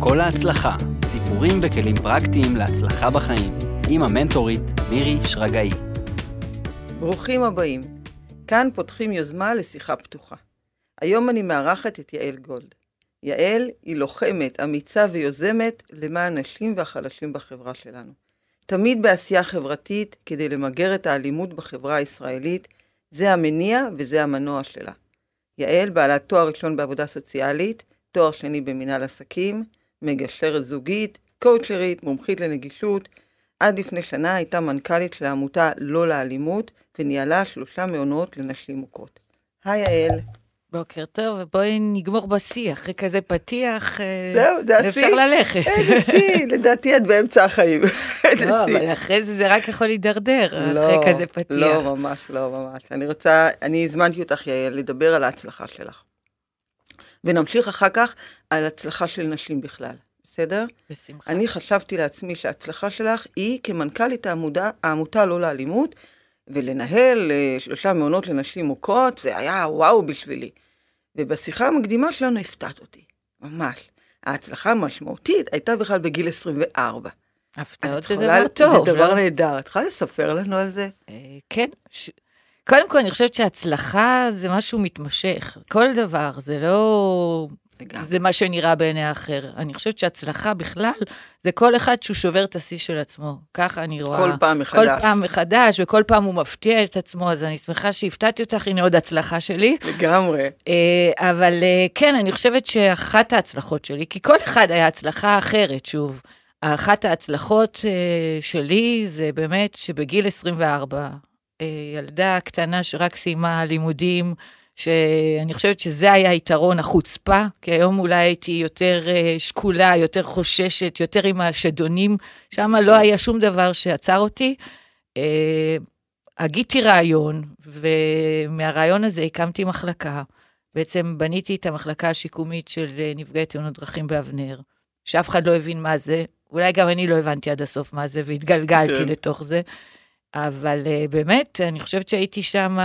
כל ההצלחה, סיפורים וכלים פרקטיים להצלחה בחיים, עם המנטורית מירי שרגאי. ברוכים הבאים. כאן פותחים יוזמה לשיחה פתוחה. היום אני מארחת את יעל גולד. יעל היא לוחמת, אמיצה ויוזמת למען נשים והחלשים בחברה שלנו. תמיד בעשייה חברתית כדי למגר את האלימות בחברה הישראלית, זה המניע וזה המנוע שלה. יעל, בעלת תואר ראשון בעבודה סוציאלית, תואר שני במנהל עסקים, מגשרת זוגית, קואוצ'רית, מומחית לנגישות. עד לפני שנה הייתה מנכ"לית של העמותה לא לאלימות, וניהלה שלושה מעונות לנשים מוכות. היי יעל. בוקר טוב, ובואי נגמור בשיח, אחרי כזה פתיח, אה, זהו, זה השיא. אפשר ללכת. איזה שיא, לדעתי את באמצע החיים. איזה לא, שיא. אבל אחרי זה זה רק יכול להידרדר, לא, אחרי כזה פתיח. לא, ממש לא, ממש. אני רוצה, אני הזמנתי אותך, יעל, לדבר על ההצלחה שלך. ונמשיך אחר כך על הצלחה של נשים בכלל, בסדר? בשמחה. אני חשבתי לעצמי שההצלחה שלך היא כמנכ"לית העמודה, העמותה לא לאלימות, ולנהל אה, שלושה מעונות לנשים מוכות, זה היה וואו בשבילי. ובשיחה המקדימה שלנו הפתעת אותי, ממש. ההצלחה המשמעותית הייתה בכלל בגיל 24. אז הפתעות זה דבר טוב, זה דבר לא? נהדר. את יכולה לספר לנו על זה? אה, כן. ש- קודם כל, אני חושבת שהצלחה זה משהו מתמשך. כל דבר, זה לא... לגמרי. זה מה שנראה בעיני האחר. אני חושבת שהצלחה בכלל, זה כל אחד שהוא שובר את השיא של עצמו. ככה אני רואה. כל פעם כל מחדש. פעם מחדש, וכל פעם הוא מפתיע את עצמו, אז אני שמחה שהפתעתי אותך, הנה עוד הצלחה שלי. לגמרי. אה, אבל אה, כן, אני חושבת שאחת ההצלחות שלי, כי כל אחד היה הצלחה אחרת, שוב. אחת ההצלחות אה, שלי זה באמת שבגיל 24, אה, ילדה קטנה שרק סיימה לימודים, שאני חושבת שזה היה יתרון החוצפה, כי היום אולי הייתי יותר אה, שקולה, יותר חוששת, יותר עם השדונים, שם לא היה שום דבר שעצר אותי. אה, הגיתי רעיון, ומהרעיון הזה הקמתי מחלקה. בעצם בניתי את המחלקה השיקומית של אה, נפגעי תאונות דרכים באבנר, שאף אחד לא הבין מה זה, אולי גם אני לא הבנתי עד הסוף מה זה, והתגלגלתי כן. לתוך זה. אבל uh, באמת, אני חושבת שהייתי שם,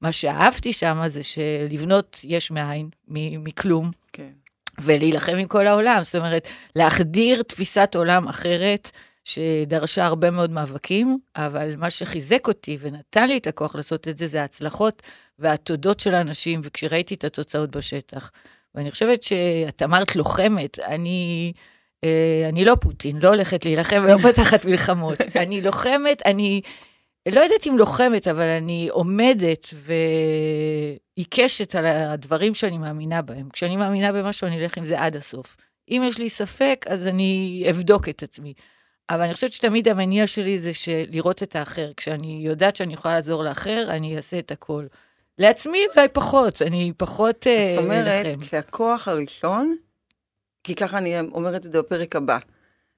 מה שאהבתי שם זה שלבנות יש מאין, מכלום, כן. ולהילחם עם כל העולם. זאת אומרת, להחדיר תפיסת עולם אחרת, שדרשה הרבה מאוד מאבקים, אבל מה שחיזק אותי ונתן לי את הכוח לעשות את זה, זה ההצלחות והתודות של האנשים, וכשראיתי את התוצאות בשטח. ואני חושבת שאת אמרת לוחמת, אני... אה, אני לא פוטין, לא הולכת להילחם ולא פותחת מלחמות. אני לוחמת, אני לא יודעת אם לוחמת, אבל אני עומדת ועיקשת על הדברים שאני מאמינה בהם. כשאני מאמינה במשהו, אני אלך עם זה עד הסוף. אם יש לי ספק, אז אני אבדוק את עצמי. אבל אני חושבת שתמיד המניע שלי זה לראות את האחר. כשאני יודעת שאני יכולה לעזור לאחר, אני אעשה את הכל. לעצמי אולי פחות, אני פחות אה, זאת אומרת, אלחם. שהכוח הראשון, כי ככה אני אומרת את זה בפרק הבא.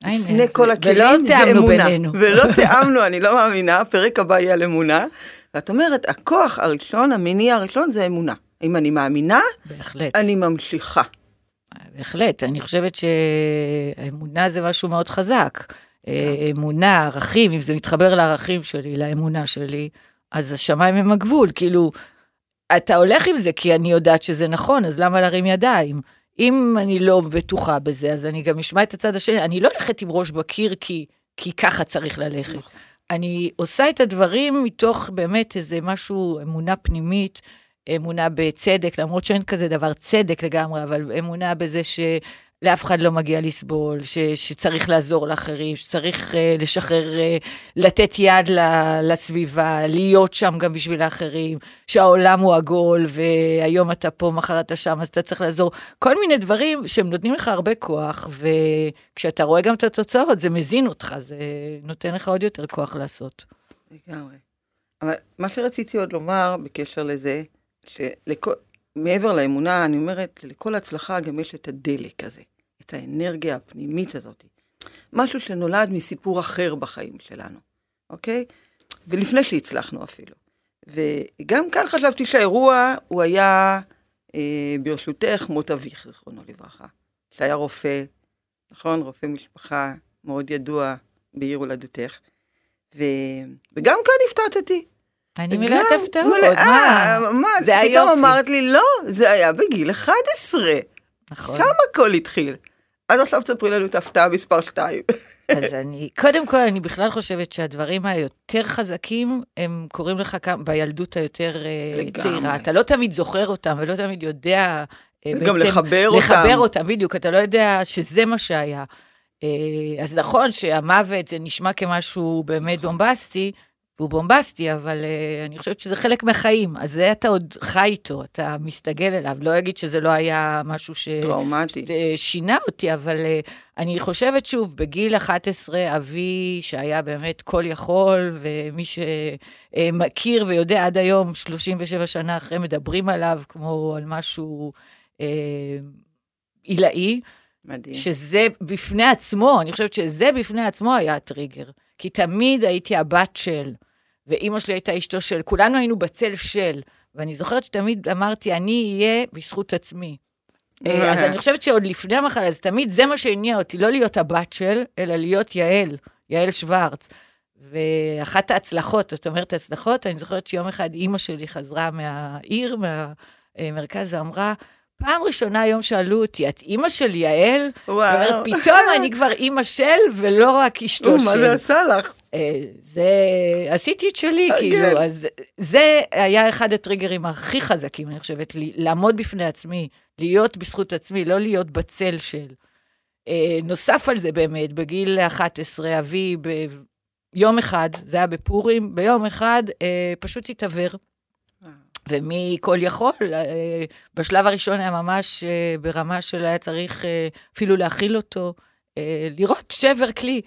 לפני כל הכלים ולא זה תיאמנו אמונה. בינינו. ולא תיאמנו, אני לא מאמינה, הפרק הבא יהיה על אמונה. ואת אומרת, הכוח הראשון, המניע הראשון זה אמונה. אם אני מאמינה, בהחלט. אני ממשיכה. בהחלט, אני חושבת שאמונה זה משהו מאוד חזק. אה, אמונה, ערכים, אם זה מתחבר לערכים שלי, לאמונה שלי, אז השמיים הם הגבול. כאילו, אתה הולך עם זה כי אני יודעת שזה נכון, אז למה להרים ידיים? אם אני לא בטוחה בזה, אז אני גם אשמע את הצד השני. אני לא הולכת עם ראש בקיר כי, כי ככה צריך ללכת. נכון. אני עושה את הדברים מתוך באמת איזה משהו, אמונה פנימית, אמונה בצדק, למרות שאין כזה דבר צדק לגמרי, אבל אמונה בזה שלאף אחד לא מגיע לסבול, ש, שצריך לעזור לאחרים, שצריך uh, לשחרר, uh, לתת יד ל, לסביבה, להיות שם גם בשביל האחרים, שהעולם הוא עגול, והיום אתה פה, מחר אתה שם, אז אתה צריך לעזור. כל מיני דברים שהם נותנים לך הרבה כוח, וכשאתה רואה גם את התוצאות, זה מזין אותך, זה נותן לך עוד יותר כוח לעשות. לגמרי. אבל מה שרציתי עוד לומר בקשר לזה, שמעבר לאמונה, אני אומרת, לכל הצלחה גם יש את הדלק הזה, את האנרגיה הפנימית הזאת. משהו שנולד מסיפור אחר בחיים שלנו, אוקיי? ולפני שהצלחנו אפילו. וגם כאן חשבתי שהאירוע הוא היה, אה, ברשותך, מות אביך, זיכרונו לברכה. שהיה רופא, נכון? רופא משפחה מאוד ידוע בעיר הולדתך. ו... וגם כאן הפתעתי. אני מלאת הפתעות, מה? ממש. זה פתאום היופי. אמרת לי, לא, זה היה בגיל 11. נכון. שם הכל התחיל. אז עכשיו תספרי לנו את ההפתעה מספר 2. אז אני, קודם כל, אני בכלל חושבת שהדברים היותר חזקים, הם קורים לך כמה, בילדות היותר אה, לגמרי. צעירה. אתה לא תמיד זוכר אותם ולא תמיד יודע אה, גם לחבר אותם. לחבר אותם, בדיוק, אתה לא יודע שזה מה שהיה. אה, אז נכון שהמוות זה נשמע כמשהו באמת נכון. והוא בומבסטי, אבל uh, אני חושבת שזה חלק מהחיים. אז זה אתה עוד חי איתו, אתה מסתגל אליו. לא אגיד שזה לא היה משהו ש... טראומטי. אה, שינה אותי, אבל אה, אני חושבת שוב, בגיל 11, אבי, שהיה באמת כל יכול, ומי שמכיר ויודע עד היום, 37 שנה אחרי, מדברים עליו כמו על משהו עילאי, מדהים. שזה בפני עצמו, אני חושבת שזה בפני עצמו היה הטריגר. כי תמיד הייתי הבת של, ואימא שלי הייתה אשתו של, כולנו היינו בצל של. ואני זוכרת שתמיד אמרתי, אני אהיה בזכות עצמי. אה, אז אני חושבת שעוד לפני המחלה, אז תמיד זה מה שהניע אותי, לא להיות הבת של, אלא להיות יעל, יעל שוורץ. ואחת ההצלחות, זאת אומרת הצלחות, אני זוכרת שיום אחד אימא שלי חזרה מהעיר, מהמרכז, ואמרה, פעם ראשונה היום שאלו אותי, את אימא של יעל? וואו. ואומרת, פתאום אני כבר אימא של, ולא רק אשתו של. מה זה עשה לך? אה, זה, עשיתי את שלי, אה, כאילו, כן. אז זה היה אחד הטריגרים הכי חזקים, אני חושבת, לעמוד בפני עצמי, להיות בזכות עצמי, לא להיות בצל של. אה, נוסף על זה באמת, בגיל 11, אבי ביום אחד, זה היה בפורים, ביום אחד פשוט התעוור. ומי כל יכול, בשלב הראשון היה ממש ברמה של היה צריך אפילו להכיל אותו, לראות שבר כלי.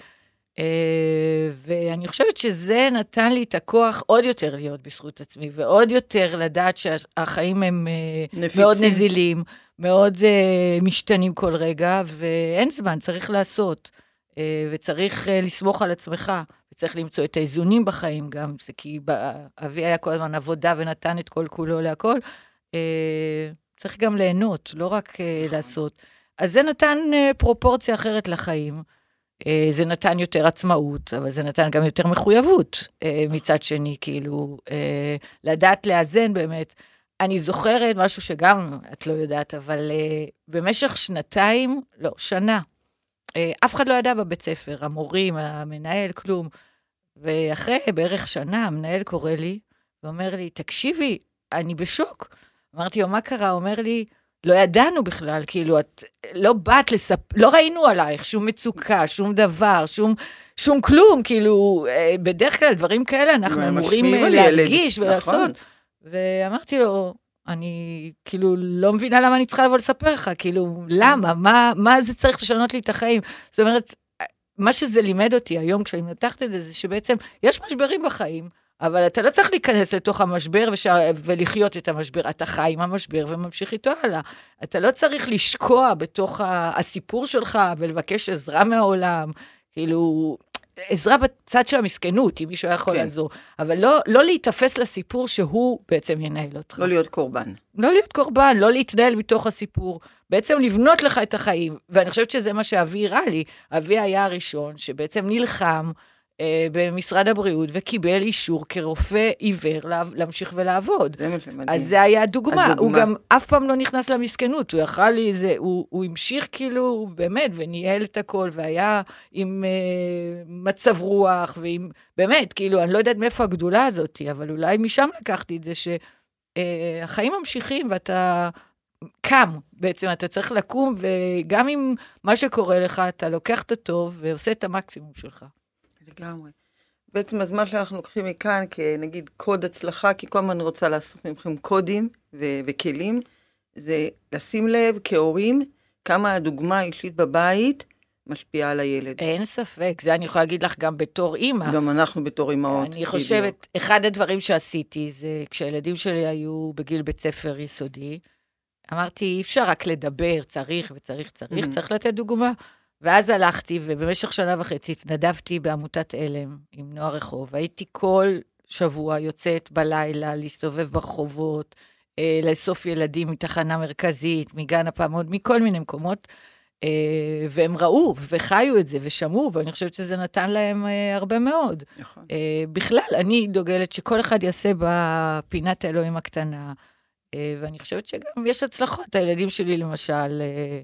אה, ואני חושבת שזה נתן לי את הכוח עוד יותר להיות בזכות עצמי, ועוד יותר לדעת שהחיים הם אה, נפיצים. מאוד נזילים, מאוד אה, משתנים כל רגע, ואין זמן, צריך לעשות. וצריך לסמוך על עצמך, וצריך למצוא את האיזונים בחיים גם, זה כי אבי היה כל הזמן עבודה ונתן את כל כולו להכל. צריך גם ליהנות, לא רק אה, לעשות. אז זה נתן פרופורציה אחרת לחיים. אה, זה נתן יותר עצמאות, אבל זה נתן גם יותר מחויבות אה, מצד שני, כאילו, אה, לדעת לאזן באמת. אני זוכרת משהו שגם את לא יודעת, אבל במשך שנתיים, לא, שנה, אף אחד לא ידע בבית ספר, המורים, המנהל, כלום. ואחרי בערך שנה, המנהל קורא לי ואומר לי, תקשיבי, אני בשוק. אמרתי לו, מה קרה? הוא אומר לי, לא ידענו בכלל, כאילו, את לא באת לספ... לא ראינו עלייך שום מצוקה, שום דבר, שום, שום כלום, כאילו, אה, בדרך כלל דברים כאלה אנחנו אמורים אה, על ילד, להרגיש נכון. ולעשות. ואמרתי לו, אני כאילו לא מבינה למה אני צריכה לבוא לספר לך, כאילו, למה? מה, מה זה צריך לשנות לי את החיים? זאת אומרת, מה שזה לימד אותי היום כשאני מנתחת את זה, זה שבעצם יש משברים בחיים, אבל אתה לא צריך להיכנס לתוך המשבר וש... ולחיות את המשבר, אתה חי עם המשבר וממשיך איתו הלאה. אתה לא צריך לשקוע בתוך הסיפור שלך ולבקש עזרה מהעולם, כאילו, עזרה בצד של המסכנות, אם מישהו היה יכול כן. לעזור, אבל לא, לא להיתפס לסיפור שהוא בעצם ינהל אותך. לא להיות קורבן. לא להיות קורבן, לא להתנהל מתוך הסיפור, בעצם לבנות לך את החיים. ואני חושבת שזה מה שאבי הראה לי. אבי היה הראשון שבעצם נלחם אה, במשרד הבריאות וקיבל אישור כרופא עיוור לה, להמשיך ולעבוד. זה מה שמדהים. אז זה היה דוגמה. הדוגמה. הוא גם אף פעם לא נכנס למסכנות, הוא יכל לי זה, הוא, הוא המשיך כאילו, באמת, וניהל את הכל, והיה עם אה, מצב רוח, ועם, באמת, כאילו, אני לא יודעת מאיפה הגדולה הזאת, אבל אולי משם לקחתי את זה, שהחיים ממשיכים ואתה קם, בעצם אתה צריך לקום, וגם אם מה שקורה לך, אתה לוקח את הטוב ועושה את המקסימום שלך. לגמרי. בעצם אז מה שאנחנו לוקחים מכאן כנגיד קוד הצלחה, כי כל הזמן רוצה לעשות מכם קודים ו- וכלים, זה לשים לב כהורים כמה הדוגמה האישית בבית משפיעה על הילד. אין ספק, זה אני יכולה להגיד לך גם בתור אימא. גם אנחנו בתור אימהות. אני חושבת, אחד הדברים שעשיתי זה כשהילדים שלי היו בגיל בית ספר יסודי, אמרתי, אי אפשר רק לדבר, צריך וצריך, צריך, Mhm. צריך לתת דוגמה. ואז הלכתי, ובמשך שנה וחצי התנדבתי בעמותת עלם עם נוער רחוב. הייתי כל שבוע יוצאת בלילה להסתובב ברחובות, אה, לאסוף ילדים מתחנה מרכזית, מגן הפעמון, מכל מיני מקומות. אה, והם ראו וחיו את זה ושמעו, ואני חושבת שזה נתן להם אה, הרבה מאוד. נכון. אה, בכלל, אני דוגלת שכל אחד יעשה בפינת האלוהים הקטנה, אה, ואני חושבת שגם יש הצלחות. הילדים שלי, למשל, אה,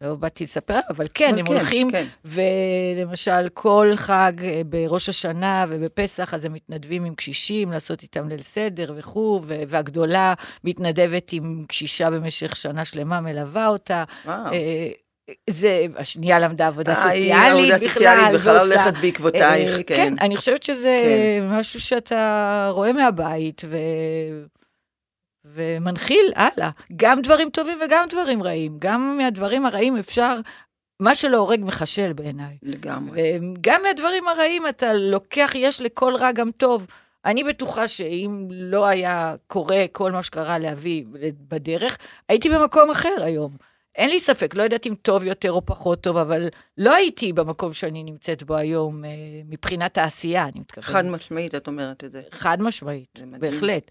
לא באתי לספר, אבל כן, אבל הם כן, הולכים, כן. ולמשל, כל חג אה, בראש השנה ובפסח, אז הם מתנדבים עם קשישים, לעשות איתם ליל סדר וכו', והגדולה מתנדבת עם קשישה במשך שנה שלמה, מלווה אותה. וואו. אה, זה, השנייה למדה עבודה אה, סוציאלית עבודה סוציאלית בכלל, בכלל ועושה- הולכת בעקבותייך, אה, כן. אני חושבת שזה כן. משהו שאתה רואה מהבית, ו... ומנחיל הלאה. גם דברים טובים וגם דברים רעים. גם מהדברים הרעים אפשר, מה שלא הורג מחשל בעיניי. לגמרי. וגם מהדברים הרעים אתה לוקח, יש לכל רע גם טוב. אני בטוחה שאם לא היה קורה כל מה שקרה לאבי בדרך, הייתי במקום אחר היום. אין לי ספק, לא יודעת אם טוב יותר או פחות טוב, אבל לא הייתי במקום שאני נמצאת בו היום אה, מבחינת העשייה, אני מתכוונת. חד משמעית, את אומרת את זה. חד משמעית, זה. בהחלט.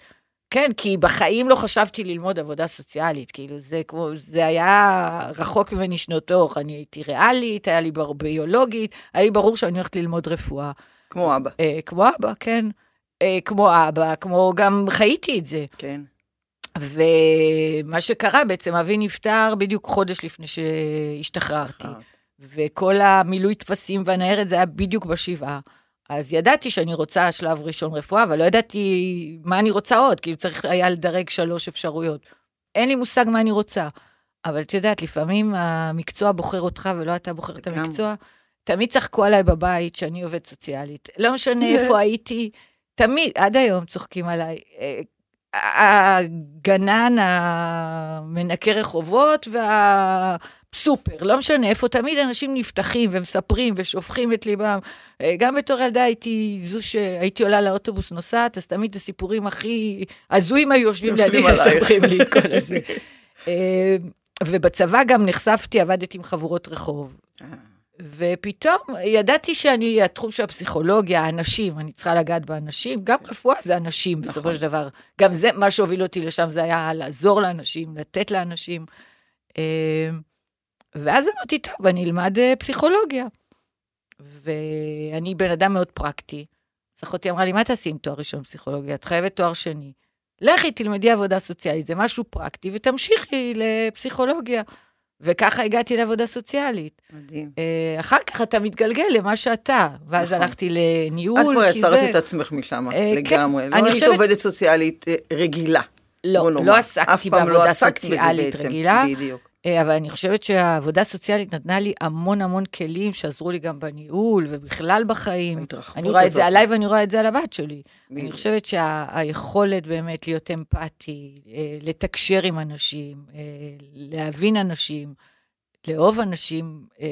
כן, כי בחיים לא חשבתי ללמוד עבודה סוציאלית, כאילו זה כמו, זה היה רחוק ממני שנות אור, אני הייתי ריאלית, היה לי בר- ביולוגית, היה לי ברור שאני הולכת ללמוד רפואה. כמו אבא, אה, כמו אבא, כן. אה, כמו אבא, כמו גם חייתי את זה. כן. ומה שקרה בעצם, אבי נפטר בדיוק חודש לפני שהשתחררתי. וכל המילוי טפסים והניירת זה היה בדיוק בשבעה. אז ידעתי שאני רוצה שלב ראשון רפואה, אבל לא ידעתי מה אני רוצה עוד, כאילו צריך היה לדרג שלוש אפשרויות. אין לי מושג מה אני רוצה. אבל את יודעת, לפעמים המקצוע בוחר אותך ולא אתה בוחר את. המקצוע. תמיד צחקו עליי בבית שאני עובדת סוציאלית. לא משנה איפה הייתי, תמיד, עד היום צוחקים עליי. אה, הגנן, המנקה רחובות והסופר, לא משנה איפה, תמיד אנשים נפתחים ומספרים ושופכים את ליבם. אה, גם בתור ילדה הייתי זו שהייתי עולה לאוטובוס נוסעת, אז תמיד הסיפורים הכי הזויים היו יושבים לידי. ומספרים לי את כל הזה. אה, ובצבא גם נחשפתי, עבדתי עם חבורות רחוב. אה, ופתאום ידעתי שאני, התחום של הפסיכולוגיה, האנשים, אני צריכה לגעת באנשים, גם רפואה זה אנשים בסופו נכון. של דבר. גם זה, מה שהוביל אותי לשם זה היה לעזור לאנשים, לתת לאנשים. ואז אמרתי, טוב, אני אלמד אה, פסיכולוגיה. ואני בן אדם מאוד פרקטי. אז אחותי אמרה לי, מה תעשי עם תואר ראשון בפסיכולוגיה? את חייבת תואר שני. לכי, תלמדי עבודה סוציאלית, זה משהו פרקטי, ותמשיכי לפסיכולוגיה. וככה הגעתי לעבודה סוציאלית. מדהים. אה, אחר כך אתה מתגלגל למה שאתה, ואז נכון. הלכתי את לניהול, כבר כי יצרת זה... את עצמך משם, אה, כן. לגמרי. לא אני היית חושבת- עובדת סוציאלית אה, רגילה. לא. לא עסקתי לא בעבודה בזה סוציאלית בעצם. רגילה, בדיוק. אה, אבל אני חושבת שהעבודה הסוציאלית נתנה לי המון המון כלים שעזרו לי גם בניהול ובכלל בחיים. אני רואה את זה. עליי ואני רואה את זה על הבת שלי. אני. חושבת שהיכולת באמת להיות אמפתי, אה, לתקשר עם אנשים, אה, להבין אנשים, לאהוב אנשים, אה,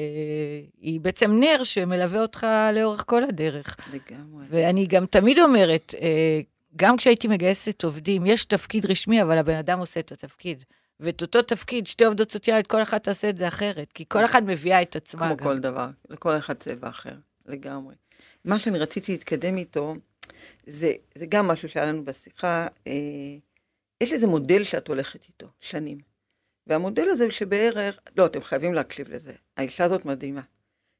היא בעצם נר שמלווה אותך לאורך כל הדרך. לגמרי. ואני גם תמיד אומרת, אה, גם כשהייתי מגייסת עובדים, יש תפקיד רשמי, אבל הבן אדם עושה את התפקיד. ואת אותו תפקיד, שתי עובדות סוציאליות, כל אחת תעשה את זה אחרת, כי כל אחת מביאה את עצמה כמו גם. כל דבר, לכל אחד צבע אחר, לגמרי. מה שאני רציתי להתקדם איתו, זה, זה גם משהו שהיה לנו בשיחה, אה, יש איזה מודל שאת הולכת איתו, שנים. והמודל הזה שבערך, לא, אתם חייבים להקשיב לזה, האישה הזאת מדהימה.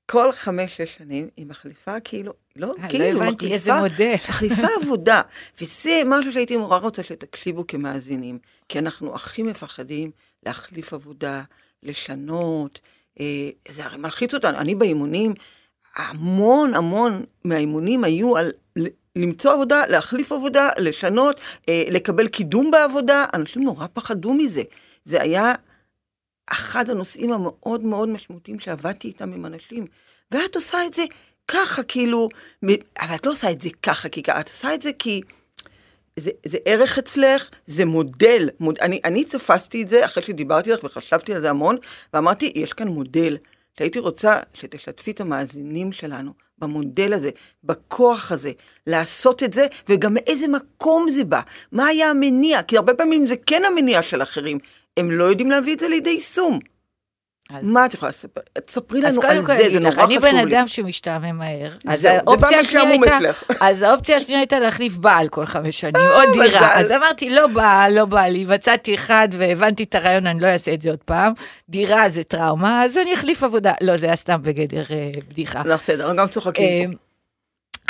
כל חמש-שש שנים היא מחליפה כאילו, לא, אה, כאילו, לא הבנתי איזה מודל. מחליפה עבודה. וזה משהו שהייתי נורא רוצה שתקשיבו כמאזינים, כי אנחנו הכי מפחדים להחליף עבודה, לשנות, אה, זה הרי מלחיץ אותנו. אני באימונים, המון המון מהאימונים היו על למצוא עבודה, להחליף עבודה, לשנות, אה, לקבל קידום בעבודה. אנשים נורא פחדו מזה. זה היה אחד הנושאים המאוד מאוד משמעותיים שעבדתי איתם עם אנשים. ואת עושה את זה ככה, כאילו, אבל את לא עושה את זה ככה, כי את עושה את זה כי זה, זה ערך אצלך, זה מודל. מוד, אני, אני תפסתי את זה אחרי שדיברתי איתך וחשבתי על זה המון, ואמרתי, יש כאן מודל. שהייתי רוצה שתשתפי את המאזינים שלנו במודל הזה, בכוח הזה, לעשות את זה, וגם מאיזה מקום זה בא. מה היה המניע? כי הרבה פעמים זה כן המניע של אחרים. הם לא יודעים להביא את זה לידי יישום. אז- מה את יכולה לספר? תספרי לנו על זה, זה אגיד לך, נורא אני חשוב בן לי. אדם שמשתעמם מהר. אז בא האופציה השנייה הייתה. אז האופציה השנייה הייתה להחליף בעל כל חמש שנים, עוד דירה. מזל. אז אמרתי, לא בעל, לא בא לי, מצאתי אחד והבנתי את הרעיון, אני לא אעשה את זה עוד פעם. דירה זה טראומה, אז אני אחליף עבודה. לא, זה היה סתם בגדר אה, בדיחה. לא, בסדר, גם צוחקים.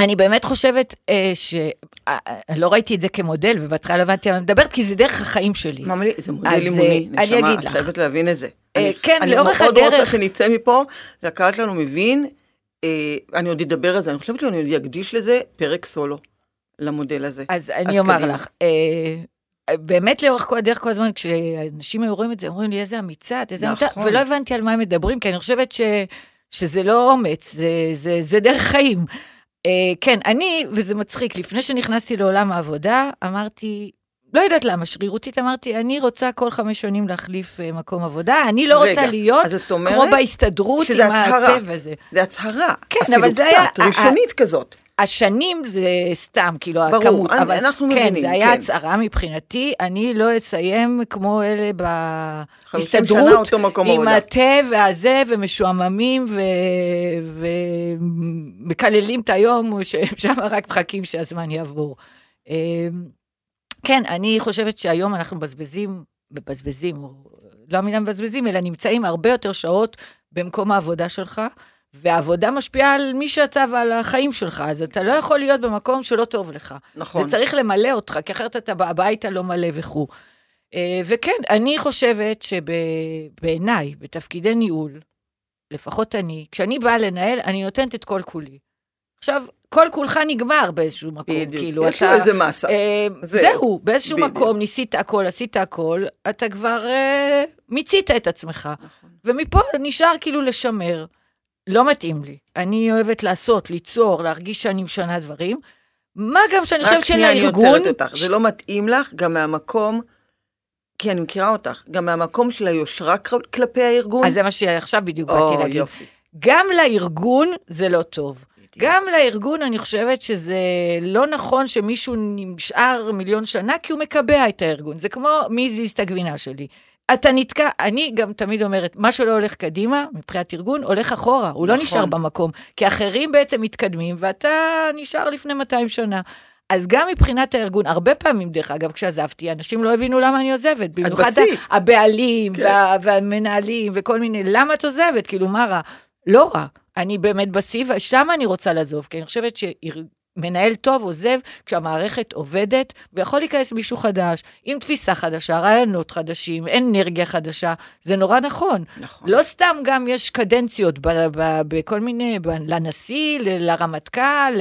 אה, אני באמת חושבת אה, ש... אה, אה, לא ראיתי את זה כמודל, ובהתחלה לא הבנתי על מה אני מדברת, כי זה דרך החיים שלי. ממש, זה מודל אז, לימוני, אה, אני נשמה, אגיד את לך. חייבת להבין את זה. אה, אני- כן, לאורך אני מאוד רוצה הדרך- שנצא מפה, והקהל שלנו מבין, אה, אני עוד אדבר על זה, אני חושבת שאני עוד אקדיש לזה פרק סולו, למודל הזה. אז אני אומר קדימה. לך, אה, באמת לאורך כל הדרך, כל הזמן, כשאנשים היו רואים את זה, אומרים לי, איזה אמיצה, איזה אמיצה, נכון. ולא הבנתי על מה הם מדברים, כי אני חושבת ש, שזה לא אומץ, זה, זה, זה דרך חיים. אה, כן, אני, וזה מצחיק, לפני שנכנסתי לעולם העבודה, אמרתי, לא יודעת למה, שרירותית אמרתי, אני רוצה כל חמש שנים להחליף אה, מקום עבודה, אני לא רוצה רגע, להיות אז את כמו בהסתדרות עם הצהרה. הטבע הזה. זה הצהרה, כן, אפילו קצת, היה- ראשונית כזאת. השנים זה סתם, כאילו, ברור, הכמות. אבל אנחנו כן, מבינים, זה היה כן. הצהרה מבחינתי, אני לא אסיים כמו אלה 50 שנה בהסתדרות, עם. התה והזה, ומשועממים, ו... ומקללים את היום, שהם שם רק מחכים שהזמן יעבור. אמ, כן, אני חושבת שהיום אנחנו מבזבזים, מבזבזים, לא המילה מבזבזים, אלא נמצאים הרבה יותר שעות במקום העבודה שלך, והעבודה משפיעה על מי שאתה ועל החיים שלך, אז אתה לא יכול להיות במקום שלא טוב לך. נכון. זה צריך למלא אותך, כי אחרת אתה בא הביתה לא מלא וכו'. אה, וכן, אני חושבת שבעיניי, בתפקידי ניהול, לפחות אני, כשאני באה לנהל, אני נותנת את כל כולי. עכשיו, כל כולך נגמר באיזשהו מקום, בדיוק, כאילו, יש לו. איזה מסה. אה, זהו. זהו, באיזשהו בדיוק. מקום ניסית הכל, עשית הכל, אתה כבר אה, מיצית את עצמך. נכון. ומפה נשאר כאילו לשמר. לא מתאים לי. אני אוהבת לעשות, ליצור, להרגיש שאני משנה דברים. מה גם שאני חושבת רק שנייה, אני שלארגון... עוצרת אותך. זה לא מתאים לך גם מהמקום, כי אני מכירה אותך, גם מהמקום של היושרה כל- כלפי הארגון. אז זה מה שעכשיו בדיוק באתי להגיד. יופי. גם לארגון זה לא טוב. גם לארגון אני חושבת שזה לא נכון שמישהו נשאר מיליון שנה, כי הוא מקבע את הארגון. זה כמו מי הזיז את הגבינה שלי. אתה נתקע, אני גם תמיד אומרת, מה שלא הולך קדימה, מבחינת ארגון, הולך אחורה, הוא לא נכון. נשאר במקום. כי אחרים בעצם מתקדמים, ואתה נשאר לפני 200 שנה. אז גם מבחינת הארגון, הרבה פעמים, דרך אגב, כשעזבתי, אנשים לא הבינו למה אני עוזבת. במיוחד. הבעלים כן. וה, והמנהלים וכל מיני, למה את עוזבת? כאילו, מה רע? לא רע. אני באמת בשיא, ושם אני רוצה לעזוב, כי אני חושבת שמנהל טוב עוזב כשהמערכת עובדת, ויכול להיכנס מישהו חדש, עם תפיסה חדשה, רעיונות חדשים, אנרגיה חדשה, זה נורא נכון. נכון. לא סתם גם יש קדנציות בכל מיני, ב- לנשיא, ל- לרמטכ"ל, ל-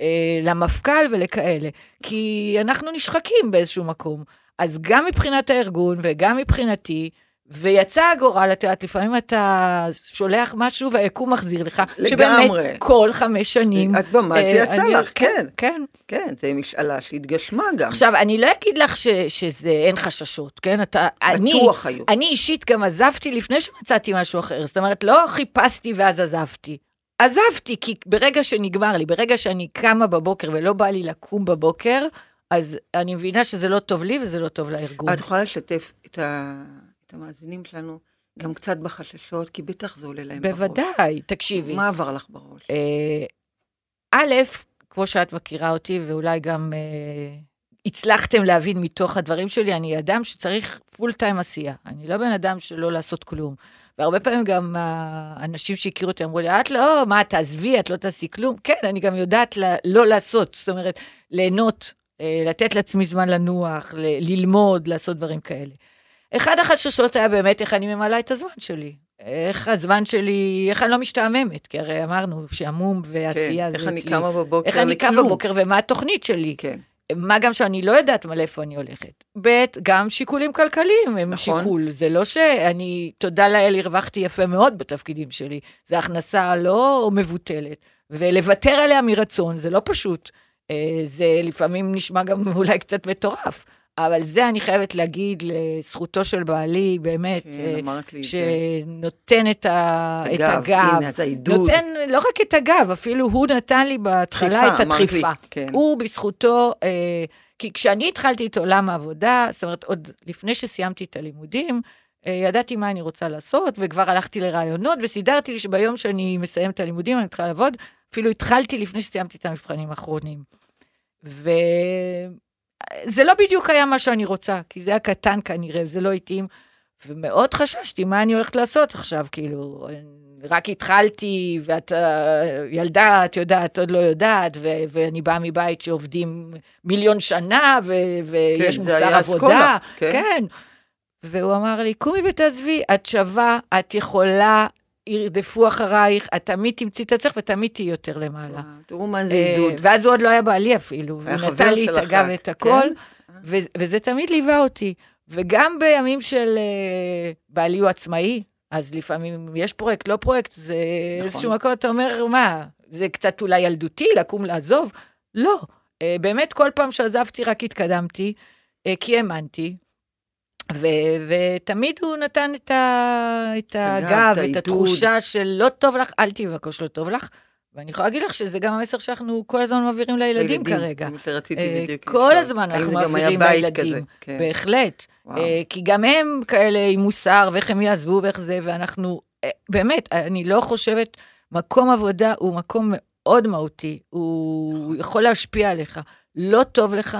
אה, למפכ"ל ולכאלה. כי אנחנו נשחקים באיזשהו מקום. אז גם מבחינת הארגון וגם מבחינתי, ויצא הגורל, את יודעת, לפעמים אתה שולח משהו והיקום מחזיר לך, לגמרי. שבאמת כל חמש שנים... את ממש, זה אה, יצא אני- לך, כן. כן. כן, זה משאלה שהתגשמה גם. עכשיו, אני לא אגיד לך ש, שזה אין חששות, כן? אתה, אני, בטוח היו. אני אישית גם עזבתי לפני שמצאתי משהו אחר. זאת אומרת, לא חיפשתי ואז עזבתי. עזבתי, כי ברגע שנגמר לי, ברגע שאני קמה בבוקר ולא בא לי לקום בבוקר, אז אני מבינה שזה לא טוב לי וזה לא טוב לארגון. את יכולה לשתף את, ה... את המאזינים שלנו גם קצת בחששות, כי בטח זה עולה להם בראש. בוודאי, תקשיבי. מה עבר לך בראש? אה, א', כמו שאת מכירה אותי, ואולי גם אה, הצלחתם להבין מתוך הדברים שלי, אני אדם שצריך פול טיים עשייה. אני לא בן אדם שלא לעשות כלום. והרבה פעמים גם האנשים שהכירו אותי אמרו לי, את לא, מה, תעזבי, את לא תעשי כלום. כן, אני גם יודעת ל- לא לעשות, זאת אומרת, ליהנות, אה, לתת לעצמי זמן לנוח, ל- ללמוד, לעשות דברים כאלה. אחד החששות היה באמת איך אני ממלאה את הזמן שלי. איך הזמן שלי, איך אני לא משתעממת, כי הרי אמרנו, שעמום ועשייה כן, זה איך אני אצלי. קמה בבוקר איך אני קמה. בבוקר ומה התוכנית שלי. כן. מה גם שאני לא יודעת מה לאיפה אני הולכת. ב', גם שיקולים כלכליים הם נכון. שיקול. זה לא שאני, תודה לאל, הרווחתי יפה מאוד בתפקידים שלי. זו הכנסה לא מבוטלת. ולוותר עליה מרצון זה לא פשוט. אה, זה לפעמים נשמע גם אולי קצת מטורף. אבל זה אני חייבת להגיד לזכותו של בעלי, באמת, כן, אה, את. שנותן את ה- את את הגב, הגב. הנה, אז העידוד. נותן לא רק את הגב, אפילו הוא נתן לי בהתחלה דחיפה, את הדחיפה. כן. הוא בזכותו, אה, כי כשאני התחלתי את עולם העבודה, זאת אומרת, עוד לפני שסיימתי את הלימודים, אה, ידעתי מה אני רוצה לעשות, וכבר הלכתי לרעיונות, וסידרתי לי שביום שאני מסיים את הלימודים, אני מתחילה לעבוד, אפילו התחלתי לפני שסיימתי את המבחנים האחרונים. וזה לא בדיוק היה מה שאני רוצה, כי זה היה קטן כנראה, וזה לא התאים. ומאוד חששתי, מה אני הולכת לעשות עכשיו, כאילו, רק התחלתי, ואת אה, ילדה, את יודעת, עוד לא יודעת, ו- ואני באה מבית שעובדים מיליון שנה, ו- ויש זה מוסר עבודה. אסכולה, כן. כן. והוא אמר לי, קומי ותעזבי, את שווה, את יכולה, ירדפו אחרייך, את תמיד תמצאי את עצמך ותמיד תהיי יותר למעלה. תראו מה זה אה, עידוד. ואז הוא עוד לא היה בעלי אפילו, והוא נתן לי את הגב ואת כן? הכל, ו- וזה תמיד ליווה אותי. וגם בימים של אה, בעלי הוא עצמאי, אז לפעמים יש פרויקט, לא פרויקט, זה נכון. איזשהו מקום, אתה אומר, מה, זה קצת אולי ילדותי לקום לעזוב? לא. אה, באמת, כל פעם שעזבתי רק התקדמתי, אה, כי האמנתי. ו- ותמיד הוא נתן את, ה- את הגב, את את. התחושה של לא טוב לך, אל תבקש לא טוב לך. ואני יכולה להגיד לך שזה גם המסר שאנחנו כל הזמן מעבירים לילדים כרגע. זה רציתי אה, בדיוק כל לשאול. הזמן אנחנו מעבירים לילדים. כזה? כן. בהחלט. אה, כי גם הם כאלה עם מוסר, ואיך הם יעזבו ואיך זה, ואנחנו, אה, באמת, אני לא חושבת, מקום עבודה הוא מקום מאוד מהותי, הוא יכול להשפיע עליך. לא טוב לך,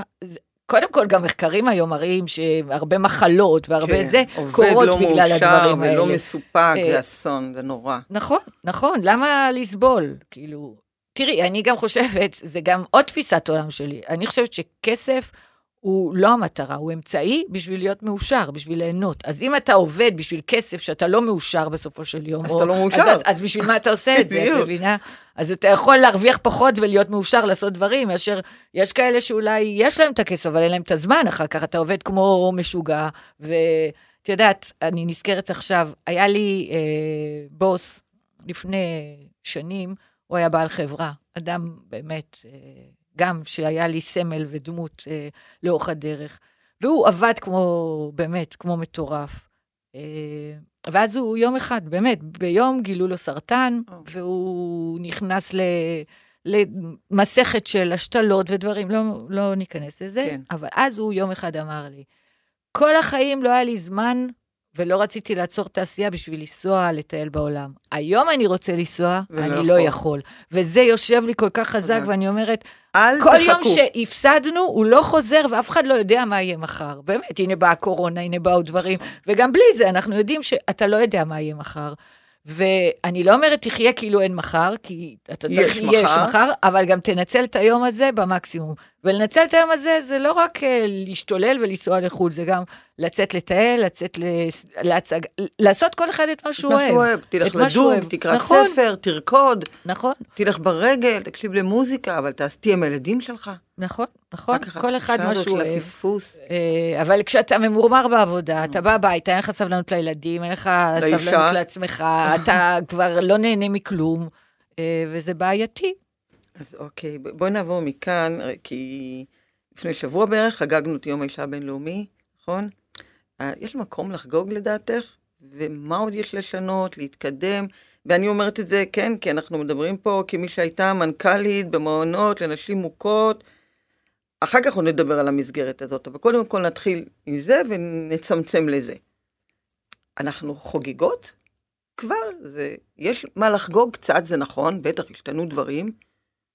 קודם כל, גם מחקרים היום מראים שהרבה מחלות והרבה כן, זה עובד קורות לא בגלל מאושר הדברים האלה. ולא מסופק, אה, זה אסון, זה נורא. נכון, נכון, למה לסבול? כאילו, תראי, אני גם חושבת, זה גם עוד תפיסת עולם שלי, אני חושבת שכסף הוא לא המטרה, הוא אמצעי בשביל להיות מאושר, בשביל ליהנות. אז אם אתה עובד בשביל כסף שאתה לא מאושר בסופו של יום, אז או- אתה לא מאושר. אז, אז בשביל מה אתה עושה את זה, את. מבינה? אז אתה יכול להרוויח פחות ולהיות מאושר לעשות דברים, מאשר יש כאלה שאולי יש להם את הכסף, אבל אין להם את הזמן אחר כך, אתה עובד כמו משוגע, ואת יודעת, אני נזכרת עכשיו, היה לי אה, בוס לפני שנים, הוא היה בעל חברה, אדם באמת, אה, גם שהיה לי סמל ודמות אה, לאורך הדרך, והוא עבד כמו, באמת, כמו מטורף. אה, ואז הוא יום אחד, באמת, ביום גילו לו סרטן, או. והוא נכנס ל... למסכת של השתלות ודברים, לא, לא ניכנס לזה, כן. אבל אז הוא יום אחד אמר לי, כל החיים לא היה לי זמן ולא רציתי לעצור את העשייה בשביל לנסוע לטייל בעולם. היום אני רוצה לנסוע, אני יכול. לא יכול. וזה יושב לי כל כך חזק. ואני אומרת, אל כל יום תחכו. שהפסדנו, הוא לא חוזר, ואף אחד לא יודע מה יהיה מחר. באמת, הנה באה הקורונה, הנה באו דברים, וגם בלי זה, אנחנו יודעים שאתה לא יודע מה יהיה מחר. ואני לא אומרת, תחיה כאילו אין מחר, כי אתה צריך, יש יש מחר. מחר, אבל גם תנצל את היום הזה במקסימום. ולנצל את היום הזה, זה לא רק אה, להשתולל ולנסוע לחו"ל, זה גם לצאת לטייל, לצאת להצג... לעשות כל אחד את מה שהוא אוהב. אוהב. תלך לדוג. תקרא נכון. ספר, תרקוד, נכון, תלך ברגל, תקשיב למוזיקה, אבל תעש- תהיה עם הילדים שלך. נכון, נכון, כל אחד מה שהוא אוהב. הפספוס. אה, אבל כשאתה ממורמר בעבודה, אתה בא הביתה, אין לך סבלנות לילדים, אין לך. סבלנות לעצמך, אתה כבר לא נהנה מכלום, אה, וזה בעייתי. אז אוקיי, בואי נעבור מכאן, אה, כי לפני שבוע בערך חגגנו את יום האישה הבינלאומי, נכון? יש מקום לחגוג לדעתך? ומה עוד יש לשנות, להתקדם? ואני אומרת את זה, כן, כי אנחנו מדברים פה כמי שהייתה מנכ"לית במעונות לנשים מוכות. אחר כך עוד נדבר על המסגרת הזאת, אבל קודם כל נתחיל עם זה ונצמצם לזה. אנחנו חוגגות? כבר, זה, יש מה לחגוג קצת, זה נכון, בטח השתנו דברים,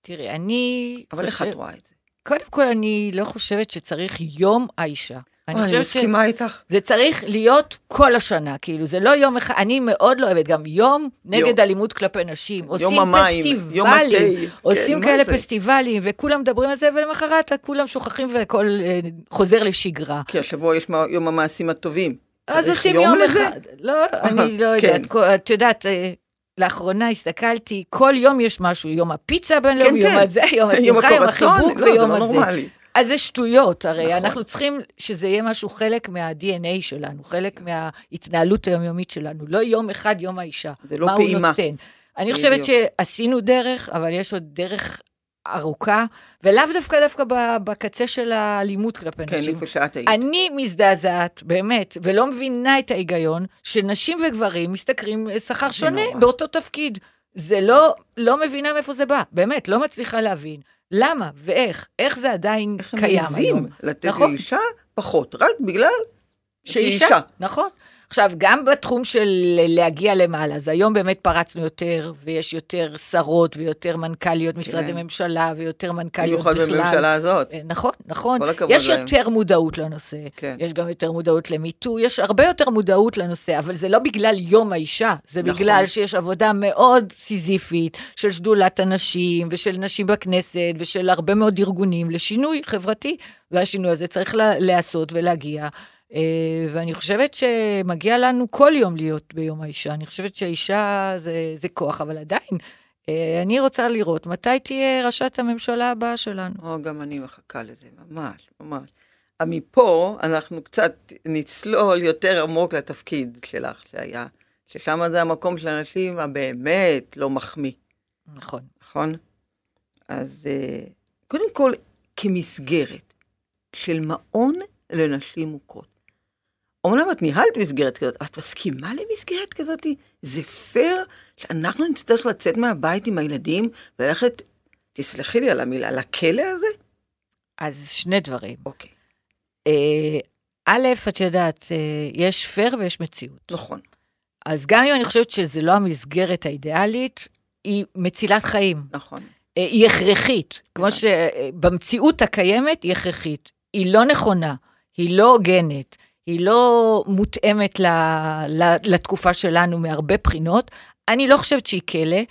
תראי, אני... אבל איך חושב- את רואה את זה? קודם כל, אני לא חושבת שצריך יום האישה. אני אני חושבת מסכימה איתך. שזה צריך להיות כל השנה, כאילו, זה לא יום אחד, אני מאוד לא אוהבת, גם יום נגד יום. אלימות כלפי נשים. עושים המים, יום פסטיבלים, התה, עושים כן, כאלה זה? פסטיבלים, וכולם מדברים על זה, ולמחרת כולם שוכחים והכל אה, חוזר לשגרה. כי השבוע יש מה- יום המעשים הטובים. אז עושים יום לזה? אחד. לא, אני לא כן. יודעת. כל- את יודעת, אה, לאחרונה הסתכלתי, כל יום יש משהו, יום הפיצה הבינלאומי, כן, יום כן. הזה, יום יום השמחה, יום הקורסון, החיבוק לא, זה ויום לא הזה. אז זה שטויות, הרי נכון. אנחנו צריכים שזה יהיה משהו חלק מה-DNA שלנו, חלק מההתנהלות היומיומית שלנו, לא יום אחד יום האישה. זה לא מה פעימה. הוא נותן. אני חושבת. שעשינו דרך, אבל יש עוד דרך ארוכה, ולאו דווקא דווקא בקצה של האלימות כלפי כן, נשים. איפה שאת היית. אני מזדעזעת, באמת, ולא מבינה את ההיגיון שנשים וגברים משתכרים שכר שונה נורא. באותו תפקיד. זה לא, לא מבינה מאיפה זה בא, באמת, לא מצליחה להבין. למה ואיך, איך זה עדיין איך הם קיים מעזים היום. לתת נכון. לאישה פחות, רק בגלל שאישה, אישה. נכון. עכשיו, גם בתחום של להגיע למעלה, אז היום באמת פרצנו יותר, ויש יותר שרות ויותר מנכ"ליות משרדי ממשלה, ויותר מנכ"ליות בכלל. במיוחד בממשלה הזאת. אה, נכון, נכון. כל הכבוד יש להם. יותר מודעות לנושא, כן. יש גם יותר מודעות למיטו, יש הרבה יותר מודעות לנושא, אבל זה לא בגלל יום האישה, זה נכון. בגלל שיש עבודה מאוד סיזיפית של שדולת הנשים, ושל נשים בכנסת, ושל הרבה מאוד ארגונים לשינוי חברתי, והשינוי הזה צריך לה- להיעשות ולהגיע. אה, ואני חושבת שמגיע לנו כל יום להיות ביום האישה. אני חושבת שהאישה זה, זה כוח, אבל עדיין, אה, אני רוצה לראות מתי תהיה ראשת הממשלה הבאה שלנו. או, גם אני מחכה לזה, ממש, ממש. אה, מפה אנחנו קצת נצלול יותר עמוק לתפקיד שלך שהיה, ששם זה המקום של האנשים הבאמת לא מחמיא, נכון. נכון? אז קודם כל, כמסגרת של מעון לנשים מוכות. אומנם את ניהלת מסגרת כזאת, את מסכימה למסגרת כזאת? זה פייר שאנחנו נצטרך לצאת מהבית עם הילדים וללכת, תסלחי לי על המילה, לכלא הזה? אז שני דברים. אוקיי, אה, א', את יודעת, אה, יש פייר ויש מציאות. נכון. אז גם אם אני חושבת שזו לא המסגרת האידיאלית, היא מצילת חיים. נכון. אה, היא הכרחית. כמו הבנתי. שבמציאות הקיימת היא הכרחית. היא לא נכונה, היא לא הוגנת, היא לא מותאמת ל, ל, לתקופה שלנו מהרבה בחינות. אני לא חושבת שהיא כלא,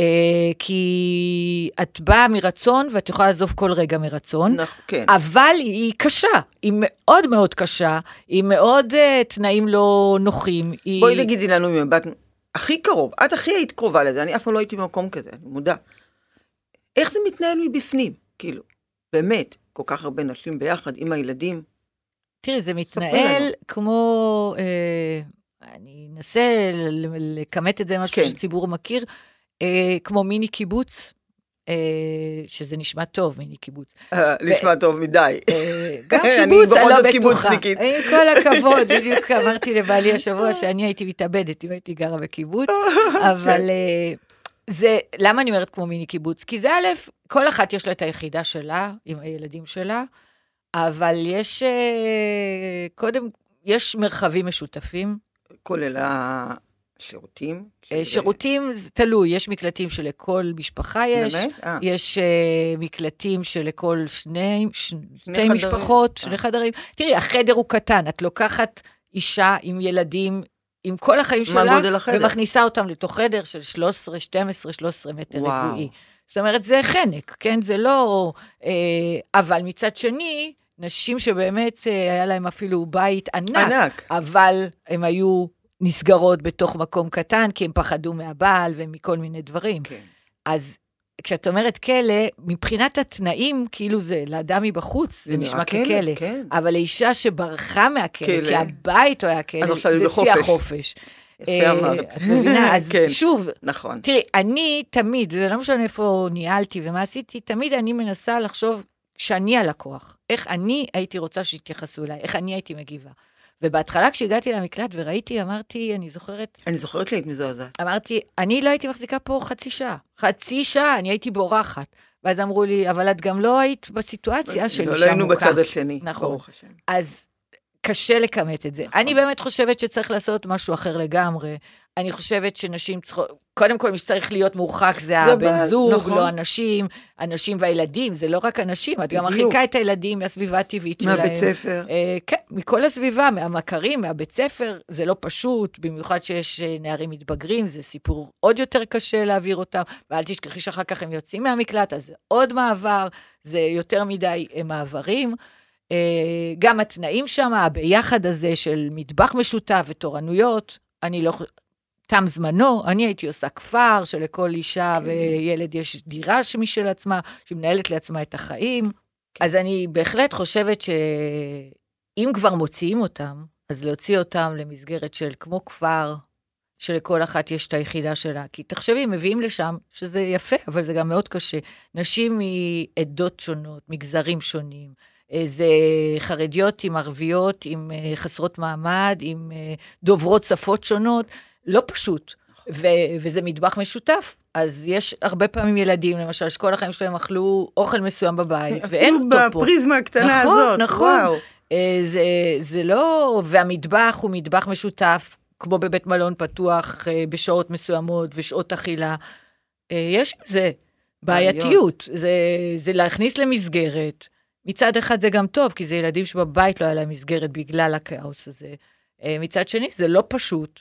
אה, כי את באה מרצון ואת יכולה לעזוב כל רגע מרצון. נכון, כן. אבל היא קשה, היא מאוד מאוד קשה, היא מאוד uh, תנאים לא נוחים. היא... בואי תגידי לנו ממבט הכי קרוב, את הכי היית קרובה לזה, אני אף פעם לא הייתי במקום כזה, אני מודע. איך זה מתנהל מבפנים? כאילו, באמת, כל כך הרבה נשים ביחד עם הילדים. תראי, זה מתנהל. כמו, אה, אני אנסה לכמת את זה, משהו כן. שציבור מכיר, אה, כמו מיני קיבוץ, אה, שזה נשמע טוב, מיני קיבוץ. אה, נשמע טוב מדי. אה, גם קיבוץ, אני לא בטוחה. עם כל הכבוד, בדיוק אמרתי לבעלי השבוע שאני הייתי מתאבדת אם הייתי גרה בקיבוץ, אבל אה, זה, למה אני אומרת כמו מיני קיבוץ? כי זה א', כל אחת יש לה את היחידה שלה, עם הילדים שלה, אבל יש, אה, קודם, יש מרחבים משותפים. כולל השירותים. אה, שירותים, זה תלוי, יש מקלטים שלכל משפחה יש, באמת? אה, יש uh, מקלטים שלכל שני, ש... שתי חדרים. משפחות. שני חדרים. תראי, החדר הוא קטן, את לוקחת אישה עם ילדים, עם כל החיים מה שלה? ומכניסה אותם לתוך חדר של 13, 12, 13 מטר וואו. רבועי. זאת אומרת, זה חנק, כן? זה לא... אה, אבל מצד שני, נשים שבאמת אה, היה להם אפילו בית ענק, ענק. אבל הם היו נסגרות בתוך מקום קטן, כי הם פחדו מהבעל ומכל מיני דברים. כן. אז כשאת אומרת כלא, מבחינת התנאים, כאילו זה לאדם מבחוץ, זה, זה נשמע ככלא. כן. אבל לאישה שברחה מהכלא, כלא. כי הבית היה אז כלא, זה. שיא החופש. יפה אה, אמרת. את מבינה? אז כן. שוב, נכון. תראי, אני תמיד, זה לא משנה איפה ניהלתי ומה עשיתי, תמיד אני מנסה לחשוב שאני הלקוח, איך אני הייתי רוצה שיתייחסו אליי, איך אני הייתי מגיבה. ובהתחלה כשהגעתי למקלט וראיתי, אמרתי, אני זוכרת, אני זוכרת שהיית מזועזעת. אמרתי, אני לא הייתי מחזיקה פה חצי שעה. חצי שעה, אני הייתי בורחת. ואז אמרו לי, אבל את גם לא היית בסיטואציה של לא אישה היינו מוכה. בצד השני, נכון. ברוך השם. אז קשה לכמת את זה. נכון. אני באמת חושבת שצריך לעשות משהו אחר לגמרי. אני חושבת שנשים צריכות, קודם כל, מי שצריך להיות מורחק זה הבן זוג, נכון. לא הנשים, הנשים והילדים, זה לא רק הנשים, את גם. מרחיקה את הילדים מהסביבה הטבעית שלהם. מהבית ספר. אה, כן, מכל הסביבה, מהמכרים, מהבית ספר, זה לא פשוט, במיוחד שיש אה, נערים מתבגרים, זה סיפור עוד יותר קשה להעביר אותם, ואל תשכחי שאחר כך הם יוצאים מהמקלט, אז זה עוד מעבר, זה יותר מדי אה, מעברים. אה, גם התנאים שם, הביחד הזה של מטבח משותף ותורנויות, אני לא... תם זמנו, אני הייתי עושה כפר שלכל אישה כן. וילד יש דירה משל עצמה, שהיא מנהלת לעצמה את החיים. אז אני בהחלט חושבת שאם כבר מוציאים אותם, אז להוציא אותם למסגרת של כמו כפר, שלכל אחת יש את היחידה שלה. כי תחשבי, מביאים לשם, שזה יפה, אבל זה גם מאוד קשה. נשים מעדות שונות, מגזרים שונים. זה חרדיות עם ערביות, עם אה, חסרות מעמד, עם אה, דוברות שפות שונות. לא פשוט. ו- וזה מטבח משותף. אז יש הרבה פעמים ילדים, למשל, שכל החיים שלהם אכלו אוכל מסוים בבית, ואין אפילו אותו פה. בפריזמה הקטנה נכון, הזאת. נכון. וואו. אה, זה, זה לא, והמטבח הוא מטבח משותף, כמו בבית מלון פתוח, בשעות מסוימות ושעות אכילה. יש עם זה בעייתיות, זה, זה להכניס למסגרת. מצד אחד זה גם טוב, כי זה ילדים שבבית לא היה להם מסגרת בגלל הכאוס הזה. אה, מצד שני, זה לא פשוט.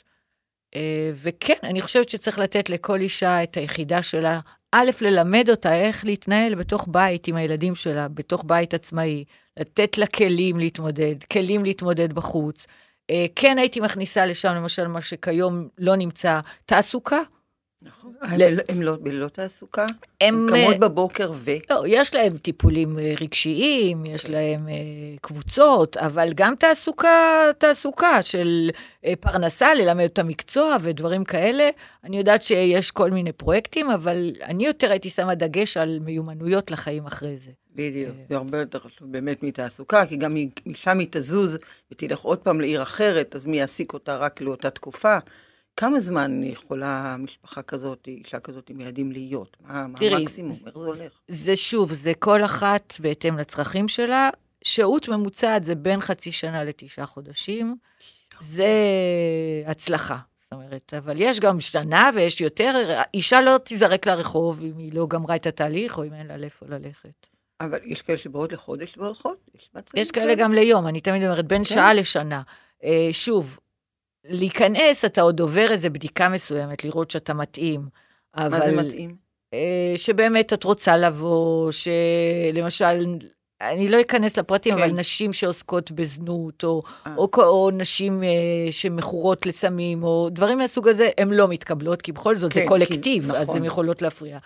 אה, וכן, אני חושבת שצריך לתת לכל אישה את היחידה שלה, א', ללמד אותה איך להתנהל בתוך בית עם הילדים שלה, בתוך בית עצמאי, לתת לה כלים להתמודד, כלים להתמודד בחוץ. אה, כן הייתי מכניסה לשם, למשל, מה שכיום לא נמצא, תעסוקה. נכון. הם, הם לא בלא תעסוקה? הם... הם קמות בבוקר ו... לא, יש להם טיפולים אה, רגשיים, יש להם אה, קבוצות, אבל גם תעסוקה, תעסוקה של אה, פרנסה, ללמד את המקצוע ודברים כאלה. אני יודעת שיש כל מיני פרויקטים, אבל אני יותר הייתי שמה דגש על מיומנויות לחיים אחרי זה. בדיוק, זה הרבה יותר חשוב באמת מתעסוקה, כי גם משם היא תזוז ותלך עוד פעם לעיר אחרת, אז מי יעסיק אותה רק לאותה תקופה? כמה זמן יכולה משפחה כזאת, אישה כזאת עם ילדים להיות? מה, מה תראי, המקסימום? איך זה הולך? זה שוב, זה כל אחת בהתאם לצרכים שלה. שהות ממוצעת זה בין חצי שנה לתשעה חודשים. זה הצלחה. זאת אומרת, אבל יש גם שנה ויש יותר, אישה לא תיזרק לרחוב אם היא לא גמרה את התהליך, או אם אין לה לאיפה ללכת. אבל יש כאלה שבאות לחודש והולכות? יש מצבים יש כאלה גם ליום, אני תמיד אומרת, בין כן. שעה לשנה. אה, שוב, להיכנס, אתה עוד עובר איזו בדיקה מסוימת, לראות שאתה מתאים. אבל... מה זה מתאים? אה, שבאמת את רוצה לבוא, שלמשל, אני לא אכנס לפרטים, כן. אבל נשים שעוסקות בזנות, או, אה. או, או נשים אה, שמכורות לסמים, או דברים מהסוג הזה, הן לא מתקבלות, כי בכל זאת כן, זה כי- קולקטיב, אז נכון. הן יכולות להפריע.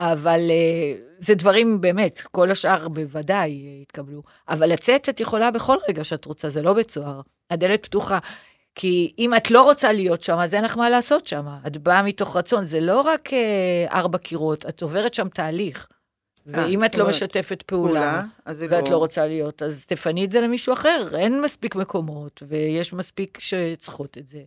אבל אה, זה דברים באמת, כל השאר בוודאי אה, יתקבלו. אבל לצאת את יכולה בכל רגע שאת רוצה, זה לא בית סוהר. הדלת פתוחה. כי אם את לא רוצה להיות שם, אז אין לך מה לעשות שם. את באה מתוך רצון, זה לא רק אה, ארבע קירות, את עוברת שם תהליך. אה, ואם את לא משתפת פעולה, ואת לא רוצה להיות, אז תפני את זה למישהו אחר. אין מספיק מקומות, ויש מספיק שצריכות את זה.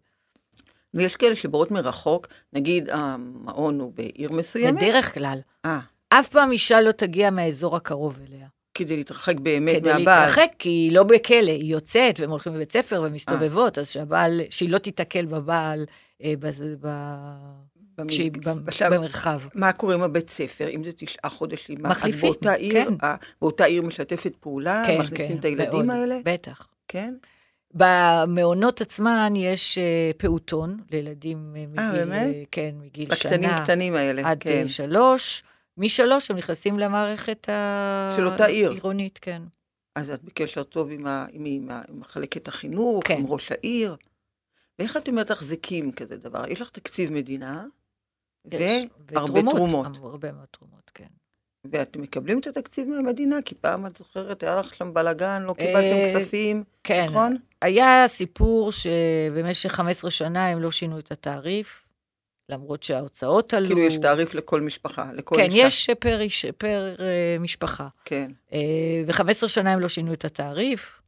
ויש כאלה שבאות מרחוק, נגיד המעון הוא בעיר מסוימת. בדרך כלל, אה, אף פעם אישה לא תגיע מהאזור הקרוב אליה. כדי להתרחק באמת כדי מהבעל. להתרחק, כי היא לא בכלא, היא יוצאת, והם הולכים לבית ספר ומסתובבות, אז שהבעל, שהיא לא תיתקל בבעל אה, בז- ב- במז- כשהיא ב- עכשיו, במרחב. מה קורה עם הבית ספר? אם זה תשעה חודשים? מחליפים, אז באותה עיר, כן. אה, באותה עיר משתפת פעולה? כן, מכניסים כן, את הילדים מאוד, האלה? בטח. כן? במעונות עצמן יש אה, פעוטון לילדים אה, מגיל, אה, באמת? אה, כן, מגיל לקטנים שנה קטנים האלה, עד כן. אה, שלוש. משלוש הם נכנסים למערכת של אותה עיר. העירונית, כן. אז את בקשר טוב עם, ה, עם, עם, עם מחלקת החינוך, כן. עם ראש העיר. ואיך את אומרת מחזיקים כזה דבר? יש לך תקציב מדינה, יש, והרבה תרומות. הרבה מאוד תרומות, כן. ואתם מקבלים את התקציב מהמדינה? כי פעם, את זוכרת, היה לך שם בלאגן, לא אה, קיבלתם כספים, כן, נכון? היה סיפור שבמשך 15 שנה הם לא שינו את התעריף, למרות שההוצאות עלו. כאילו יש תעריף לכל משפחה, לכל כן, אישה. יש פר, איש, פר אה, משפחה. כן. אה, ו-15 שנה הם לא שינו את התעריף,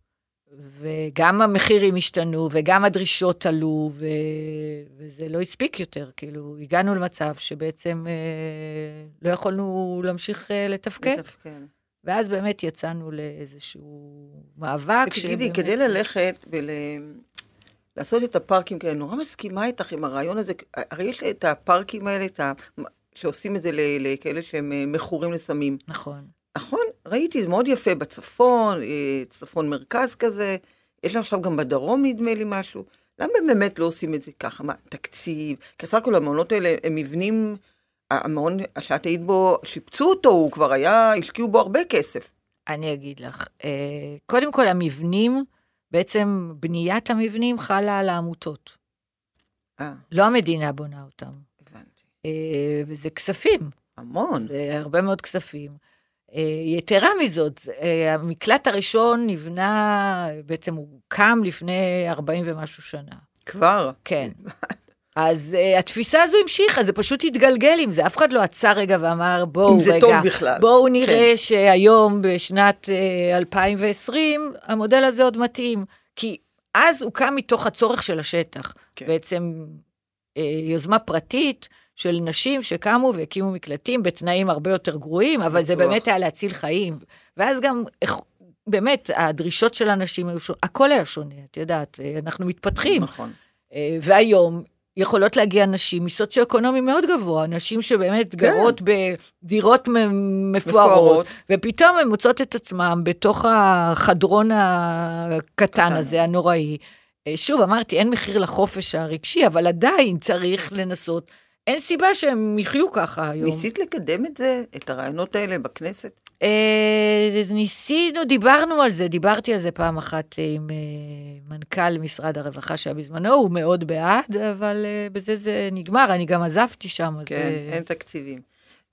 וגם המחירים השתנו, וגם הדרישות עלו, ו... וזה לא הספיק יותר. כאילו, הגענו למצב שבעצם אה, לא יכולנו להמשיך אה, לתפקד, כן. ואז באמת יצאנו לאיזשהו מאבק. ותגידי, שבאמת- כדי ללכת ול... לעשות את הפארקים כאלה, נורא מסכימה איתך עם הרעיון הזה, הרי יש את הפארקים האלה, את ה... שעושים את זה לכאלה שהם אה, מכורים לסמים. נכון. נכון, ראיתי, זה מאוד יפה בצפון, אה, צפון מרכז כזה, יש עכשיו גם בדרום נדמה לי משהו. למה הם באמת לא עושים את זה ככה? מה, תקציב? כי סך הכל המעונות האלה הם מבנים, המעון שאת היית בו, שיפצו אותו, הוא כבר היה, השקיעו בו הרבה כסף. אני אגיד לך, אה, קודם כל המבנים, בעצם בניית המבנים חלה על העמותות. אה, לא המדינה בונה אותם. הבנתי. אה, וזה כספים, המון. זה הרבה מאוד כספים. אה, יתרה מזאת, אה, המקלט הראשון נבנה, בעצם הוא קם לפני 40 ומשהו שנה. כבר. כן. אז uh, התפיסה הזו המשיכה, זה פשוט התגלגל עם זה. אף אחד לא עצר רגע ואמר, בואו זה רגע, טוב בכלל. בואו נראה כן. שהיום, בשנת uh, 2020, המודל הזה עוד מתאים. כי אז הוא קם מתוך הצורך של השטח. כן. בעצם uh, יוזמה פרטית של נשים שקמו והקימו מקלטים בתנאים הרבה יותר גרועים, אבל זה בטוח. באמת היה להציל חיים. ואז גם באמת, הדרישות של האנשים היו שונות, הכל היה שונה, את יודעת, אה, אנחנו מתפתחים. נכון. אה, והיום יכולות להגיע נשים מסוציו-אקונומי מאוד גבוה, נשים שבאמת גרות בדירות מפוארות, מפוארות. ופתאום הן מוצאות את עצמן בתוך החדרון הקטן קטן. הזה, הנוראי. אה, שוב, אמרתי, אין מחיר לחופש הרגשי, אבל עדיין צריך לנסות. אין סיבה שהם יחיו ככה היום. ניסית לקדם את זה, את הרעיונות האלה בכנסת? אה, ניסינו, דיברנו על זה, דיברתי על זה פעם אחת עם אה, מנכ"ל משרד הרווחה שהיה בזמנו, הוא מאוד בעד, אבל אה, בזה זה נגמר, אני גם עזבתי שם. אז, כן, אה, אין תקציבים.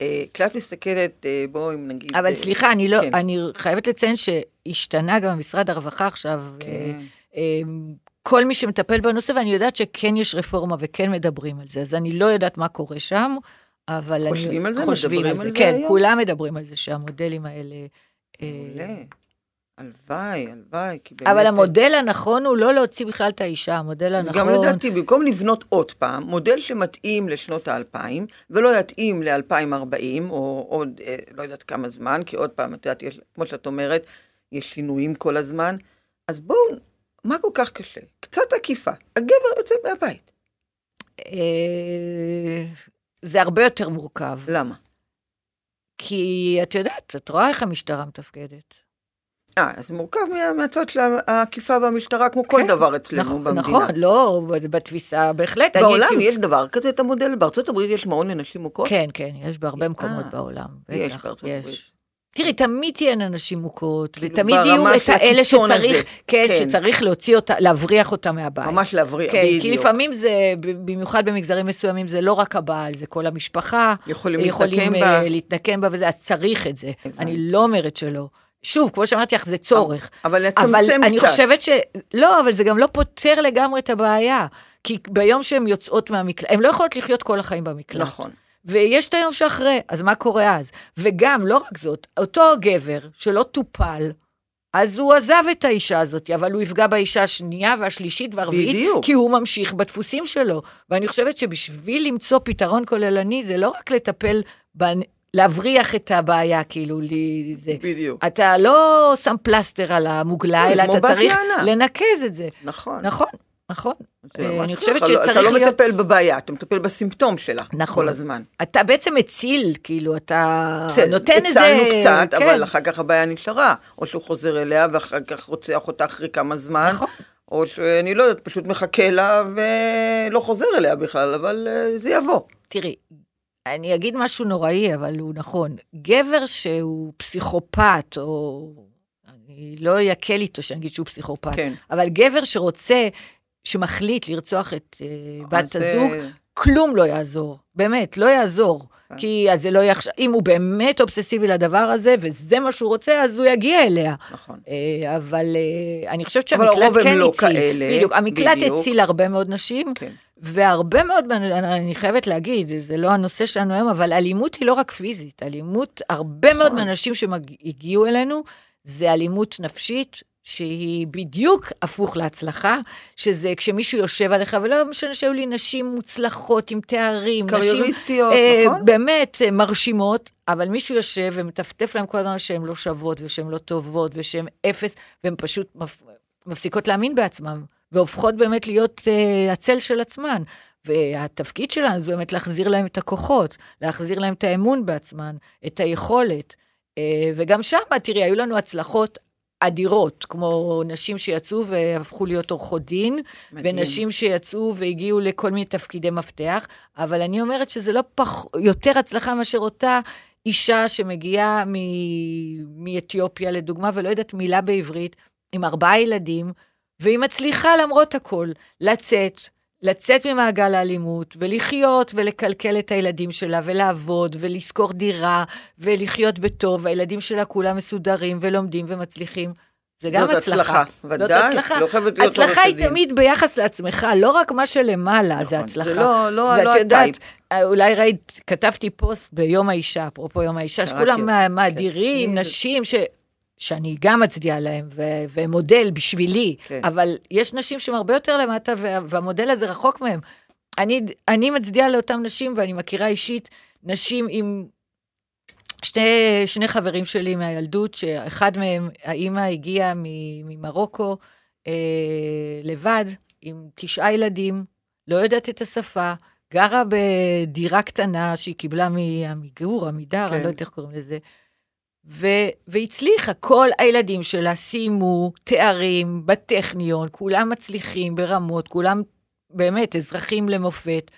אה, כשאת מסתכלת, אה, בואו אם נגיד... אבל אה, סליחה, אני לא, כן. אני חייבת לציין שהשתנה גם משרד הרווחה עכשיו. אה, כן. אה, כל מי שמטפל בנושא, ואני יודעת שכן יש רפורמה וכן מדברים על זה, אז אני לא יודעת מה קורה שם, אבל אני... חושבים על זה? חושבים מדברים על על זה, זה כן, היום? כולם מדברים על זה, שהמודלים האלה... אה, מעולה. הלוואי, הלוואי, כי באמת... אבל המודל הנכון הוא לא להוציא בכלל את האישה, המודל הנכון... גם לדעתי, במקום לבנות עוד פעם, מודל שמתאים לשנות האלפיים, ולא יתאים ל-2040, או עוד אה, לא יודעת כמה זמן, כי עוד פעם, את יודעת, יש, כמו שאת אומרת, יש שינויים כל הזמן, אז בואו, מה כל כך קשה? קצת עקיפה. הגבר יוצא מהבית. אה, זה הרבה יותר מורכב, למה? כי את יודעת, את רואה איך המשטרה מתפקדת. אה, אז מורכב מה, מהצד של העקיפה והמשטרה, כמו כל כן, דבר אצלנו נכון, במדינה. נכון, לא, בתפיסה, בהחלט. בעולם הייתי- יש דבר כזה, את המודל, בארצות הברית יש מעון לנשים מוכות? כן, כן, יש בהרבה אה, מקומות בעולם. יש בטח, בארצות הברית. תראי, תמיד תהיינה נשים מוכות, כאילו, ותמיד יהיו את האלה שצריך, הזה. כן, כן. שצריך להוציא אותה, להבריח אותה מהבית. ממש להבריח, כן, בדיוק. כי לפעמים זה, במיוחד במגזרים מסוימים, זה לא רק הבעל, זה כל המשפחה. יכולים יכולים להתנקם אה, בה. להתנקם בה וזה, אז צריך את זה. הבנתי. אני לא אומרת שלא. שוב, כמו שאמרתי לך, זה צורך. אבל אבל לצמצם אני קצת. חושבת ש... לא, אבל זה גם לא פותר לגמרי את הבעיה. כי ביום שהן יוצאות מהמקלט, הן לא יכולות לחיות כל החיים במקלט. נכון. ויש את היום שאחרי, אז מה קורה אז? וגם, לא רק זאת, אותו גבר שלא טופל, אז הוא עזב את האישה הזאת, אבל הוא יפגע באישה השנייה והשלישית והרביעית, בדיוק. כי הוא ממשיך בדפוסים שלו. ואני חושבת שבשביל למצוא פתרון כוללני, זה לא רק לטפל, ב... להבריח את הבעיה, כאילו, לי, זה. בדיוק. אתה לא שם פלסטר על המוגלה, אלא כמו אתה צריך יענה. לנקז את זה. נכון. נכון, נכון. אני חושבת שצריך אתה לא להיות... מטפל בבעיה, אתה מטפל בסימפטום שלה. נכון. כל הזמן. אתה בעצם מציל, כאילו, אתה נותן איזה... הצלנו קצת, כן. אבל אחר כך הבעיה נשארה. או שהוא חוזר אליה ואחר כך רוצח אותה אחרי כמה זמן. נכון. או שאני לא יודעת, פשוט מחכה לה ולא חוזר אליה בכלל, אבל אה, זה יבוא. תראי, אני אגיד משהו נוראי, אבל הוא נכון. גבר שהוא פסיכופת, או... אני לא יקל איתו שאני אגיד שהוא פסיכופת, כן. אבל גבר שרוצה, שמחליט לרצוח את אה, בת אז, אה, הזוג, כלום לא יעזור. באמת, לא יעזור. כן. כי אז זה לא יהיה עכשיו, אם הוא באמת אובססיבי לדבר הזה, וזה מה שהוא רוצה, אז הוא יגיע אליה. נכון. אה, אבל אה, אני חושבת אבל שהמקלט הרוב הם כן לא הציל. כאלה, בדיוק, המקלט. הציל הרבה מאוד נשים, כן. והרבה מאוד, אני חייבת להגיד, זה לא הנושא שלנו היום, אבל אלימות היא לא רק פיזית, אלימות, הרבה מאוד נכון. מהאנשים שהגיעו אלינו, זה אלימות נפשית. שהיא בדיוק הפוך להצלחה, שזה כשמישהו יושב עליך, ולא משנה שהיו לי נשים מוצלחות עם תארים, נשים קרייריסטיות, אה, נכון? באמת אה, מרשימות, אבל מישהו יושב ומטפטף להם כל הזמן שהן לא שוות ושהן לא טובות ושהן אפס, והן פשוט מפ... מפסיקות להאמין בעצמן, והופכות באמת להיות אה, הצל של עצמן. והתפקיד שלנו זה באמת להחזיר להם את הכוחות, להחזיר להם את האמון בעצמן, את היכולת. אה, וגם שם, תראי, היו לנו הצלחות אדירות, כמו נשים שיצאו והפכו להיות עורכות דין, מדהים. ונשים שיצאו והגיעו לכל מיני תפקידי מפתח, אבל אני אומרת שזה לא פח... יותר הצלחה מאשר אותה אישה שמגיעה מ... מאתיופיה, לדוגמה, ולא יודעת מילה בעברית, עם ארבעה ילדים, והיא מצליחה למרות הכל לצאת, לצאת ממעגל האלימות, ולחיות ולקלקל את הילדים שלה, ולעבוד, ולשכור דירה, ולחיות בטוב, והילדים שלה כולם מסודרים ולומדים ומצליחים. זה גם זאת הצלחה. הצלחה, זאת ודאי, הצלחה. לא חייבת להיות הצלחה היא עורכת דין. תמיד ביחס לעצמך, לא רק מה שלמעלה זה נכון, הצלחה. זה לא- לא- ואת לא יודעת. אולי ראית, כתבתי פוסט ביום האישה, אפרופו יום האישה, שכולם כן. מאדירים, אני- נשים ש... שאני גם מצדיעה להם, ו- ומודל בשבילי, כן. אבל יש נשים שהן הרבה יותר למטה, וה- והמודל הזה רחוק מהם. אני, אני מצדיעה לאותן נשים, ואני מכירה אישית נשים עם שני, שני חברים שלי מהילדות, שאחד מהם, האימא הגיעה ממרוקו אה, לבד, עם תשעה ילדים, לא יודעת את השפה, גרה בדירה קטנה שהיא קיבלה מעמיגור, עמידר, כן. אני לא יודעת איך קוראים לזה. ו- והצליחה, כל הילדים שלה סיימו תארים בטכניון, כולם מצליחים ברמות, כולם באמת אזרחים למופת.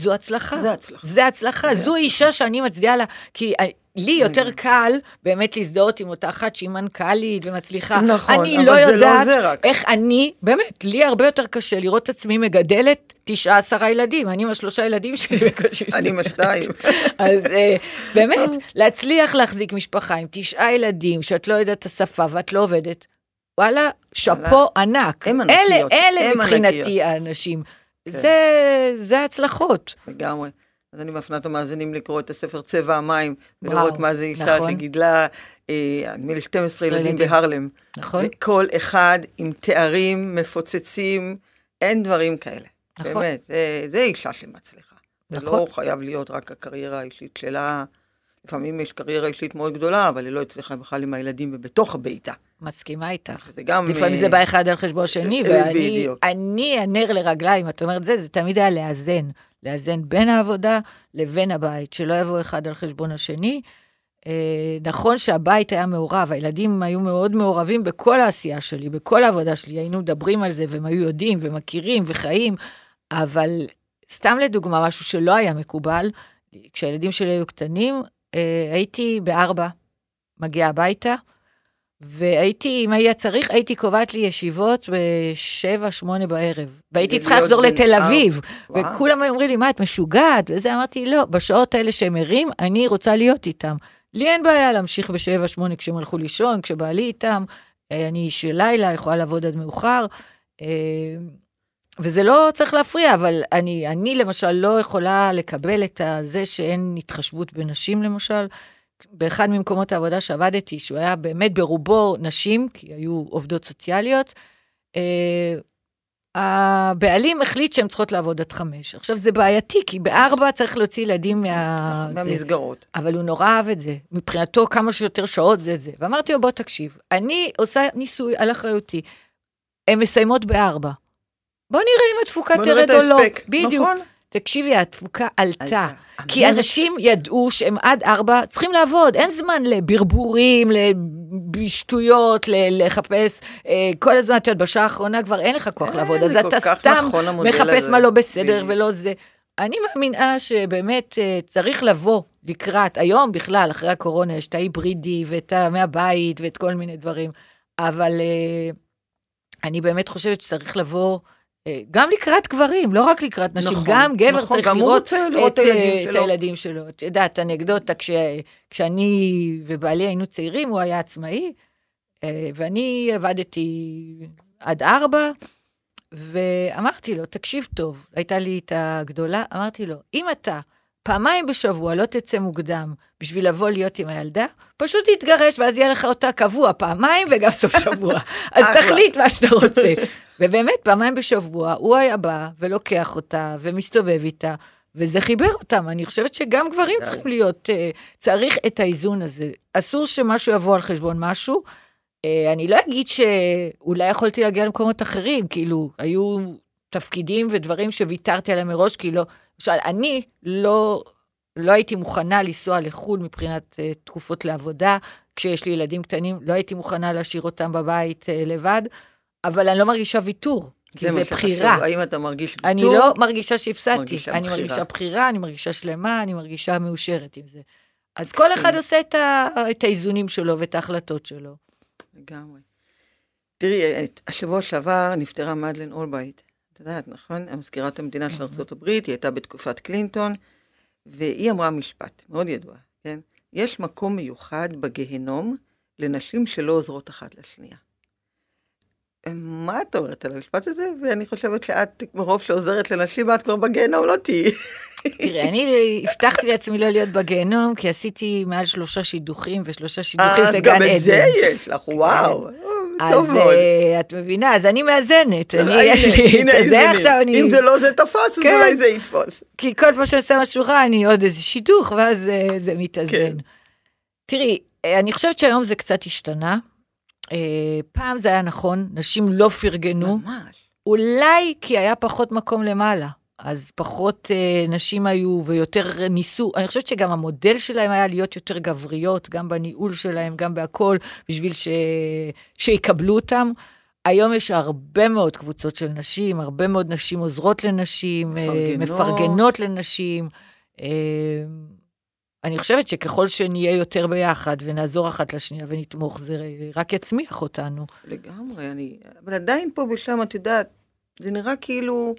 זו הצלחה. זה הצלחה. זה הצלחה. זו אישה שאני מצדיעה לה, כי לי יותר קל באמת להזדהות עם אותה אחת שהיא מנכ"לית ומצליחה. נכון, אבל אני לא יודעת זה רק. איך אני, באמת, לי הרבה יותר קשה לראות את עצמי מגדלת תשעה עשרה ילדים. אני עם השלושה ילדים שלי בקושי. אני עם השתיים. אז אה, באמת, להצליח להחזיק משפחה עם תשעה ילדים, שאת לא יודעת את השפה ואת לא עובדת, וואלה, שאפו ענק. הם אלה, ענקיות, אלה הם מבחינתי. האנשים. כן. זה, זה הצלחות. לגמרי. אז אני מפנה את המאזינים לקרוא את הספר צבע המים, ולראות וואו, מה זה אישה נכון. שגידלה, אה, נדמה לי 12 ילדים ילדים. בהרלם. נכון. וכל אחד עם תארים מפוצצים, אין דברים כאלה. נכון. באמת, זה, זה אישה שמצליחה. זה נכון. לא חייב להיות רק הקריירה האישית שלה. לפעמים יש קריירה אישית מאוד גדולה, אבל היא לא הצליחה בכלל עם הילדים ובתוך הביתה. מסכימה איתך. זה גם... לפעמים אה, זה בא אחד על חשבון השני, אה, ואני הנר לרגליים, את אומרת זה, זה תמיד היה לאזן. לאזן בין העבודה לבין הבית, שלא יבוא אחד על חשבון השני. אה, נכון שהבית היה מעורב, הילדים היו מאוד מעורבים בכל העשייה שלי, בכל העבודה שלי, היינו מדברים על זה, והם היו יודעים ומכירים וחיים, אבל סתם לדוגמה, משהו שלא היה מקובל, כשהילדים שלי היו קטנים, אה, הייתי בארבע, מגיעה הביתה, והייתי, אם היה צריך, הייתי קובעת לי ישיבות בשבע, שמונה בערב. והייתי צריכה לחזור לתל. אביב. וכולם היו אומרים לי, מה, את משוגעת? וזה, אמרתי, לא, בשעות האלה שהם ערים, אני רוצה להיות איתם. לי אין בעיה להמשיך בשבע, שמונה כשהם הלכו לישון, כשבעלי איתם. אה, אני איש לילה, יכולה לעבוד עד מאוחר. אה, וזה לא צריך להפריע, אבל אני, אני למשל לא יכולה לקבל את זה שאין התחשבות בנשים, למשל. באחד ממקומות העבודה שעבדתי, שהוא היה באמת ברובו נשים, כי היו עובדות סוציאליות, אה, הבעלים החליט שהן צריכות לעבוד עד חמש. עכשיו, זה בעייתי, כי בארבע צריך להוציא ילדים מה... זה. מהמסגרות. אבל הוא נורא אהב את זה. מבחינתו, כמה שיותר שעות זה את זה. ואמרתי לו, בוא תקשיב, אני עושה ניסוי על אחריותי. הן מסיימות בארבע. בוא נראה אם התפוקה בוא נראה את תרד או לא. ההספק. בדיוק. נכון? תקשיבי, התפוקה עלתה. עלתה. כי המרץ- אנשים ידעו שהם עד ארבע צריכים לעבוד, אין זמן לברבורים, לשטויות, לחפש, אה, כל הזמן, את יודעת, בשעה האחרונה כבר אין לך כוח אה, לעבוד, אז אתה סתם נכון, מחפש הזה. מה לא בסדר בדיוק. ולא זה. אני מאמינה שבאמת אה, צריך לבוא לקראת, היום בכלל, אחרי הקורונה, יש את ההיברידי ואת. מהבית ואת כל מיני דברים, אבל אני באמת חושבת שצריך לבוא... אה, גם לקראת גברים, לא רק לקראת נשים, נכון, גם גבר נכון, צריך גם לראות לראות את, את הילדים אה, את. הילדים שלו. את יודעת, אנקדוטה, כש, כשאני ובעלי היינו צעירים, הוא היה עצמאי, אה, ואני עבדתי עד ארבע, ואמרתי לו, תקשיב טוב, הייתה לי את הגדולה, אמרתי לו, אם אתה פעמיים בשבוע לא תצא מוקדם בשביל לבוא להיות עם הילדה, פשוט תתגרש, ואז יהיה לך אותה קבוע פעמיים וגם סוף שבוע. אז. תחליט מה שאתה רוצה. ובאמת, פעמיים בשבוע הוא היה בא ולוקח אותה ומסתובב איתה, וזה חיבר אותם. אני חושבת שגם גברים די. צריכים להיות, אה, צריך את האיזון הזה. אסור שמשהו יבוא על חשבון משהו. אה, אני לא אגיד שאולי יכולתי להגיע למקומות אחרים, כאילו, היו תפקידים ודברים שוויתרתי עליהם מראש, כי לא, למשל, אני לא, לא הייתי מוכנה לנסוע לחו"ל מבחינת uh, תקופות לעבודה. כשיש לי ילדים קטנים, לא הייתי מוכנה להשאיר אותם בבית uh, לבד, אבל אני לא מרגישה ויתור, כי זה, זה שחשוב. בחירה. האם אתה מרגיש ויתור? אני לא מרגישה שהפסדתי, מרגישה אני בחירה. מרגישה בחירה, אני מרגישה שלמה, אני מרגישה מאושרת עם זה. אז כל אחד. עושה את, ה, את האיזונים שלו ואת ההחלטות שלו. לגמרי. תראי, השבוע שעבר נפטרה מדלן אולבייט. את יודעת, נכון? המזכירת המדינה של ארה"ב, היא הייתה בתקופת קלינטון, והיא אמרה משפט מאוד ידוע, כן? יש מקום מיוחד בגיהנום לנשים שלא עוזרות אחת לשנייה. מה את אומרת על המשפט הזה? ואני חושבת שאת, מרוב שעוזרת לנשים, את כבר בגיהנום לא תהיי. תראה, אני הבטחתי לעצמי לא להיות בגיהנום, כי עשיתי מעל שלושה שידוכים, ושלושה שידוכים אז זה גם גן את זה עדן. יש לך, וואו. אז. אה, את מבינה, אז אני מאזנת. אני, הנה. עכשיו, אני... אם זה לא זה תפס, אז כן. אולי זה יתפוס. כי כל פעם שאני עושה משהו רע, אני עוד איזה שידוך, ואז אה, זה מתאזן. כן. תראי, אני חושבת שהיום זה קצת השתנה. אה, פעם זה היה נכון, נשים לא פרגנו. ממש. אולי כי היה פחות מקום למעלה. אז פחות אה, נשים היו ויותר ניסו. אני חושבת שגם המודל שלהם היה להיות יותר גבריות, גם בניהול שלהם, גם בהכול, בשביל ש... שיקבלו אותם. היום יש הרבה מאוד קבוצות של נשים, הרבה מאוד נשים עוזרות לנשים, אה, מפרגנות. מפרגנות לנשים. אה, אני חושבת שככל שנהיה יותר ביחד ונעזור אחת לשנייה ונתמוך, זה רק יצמיח אותנו. לגמרי, אני... אבל עדיין פה ושם, את יודעת, זה נראה כאילו...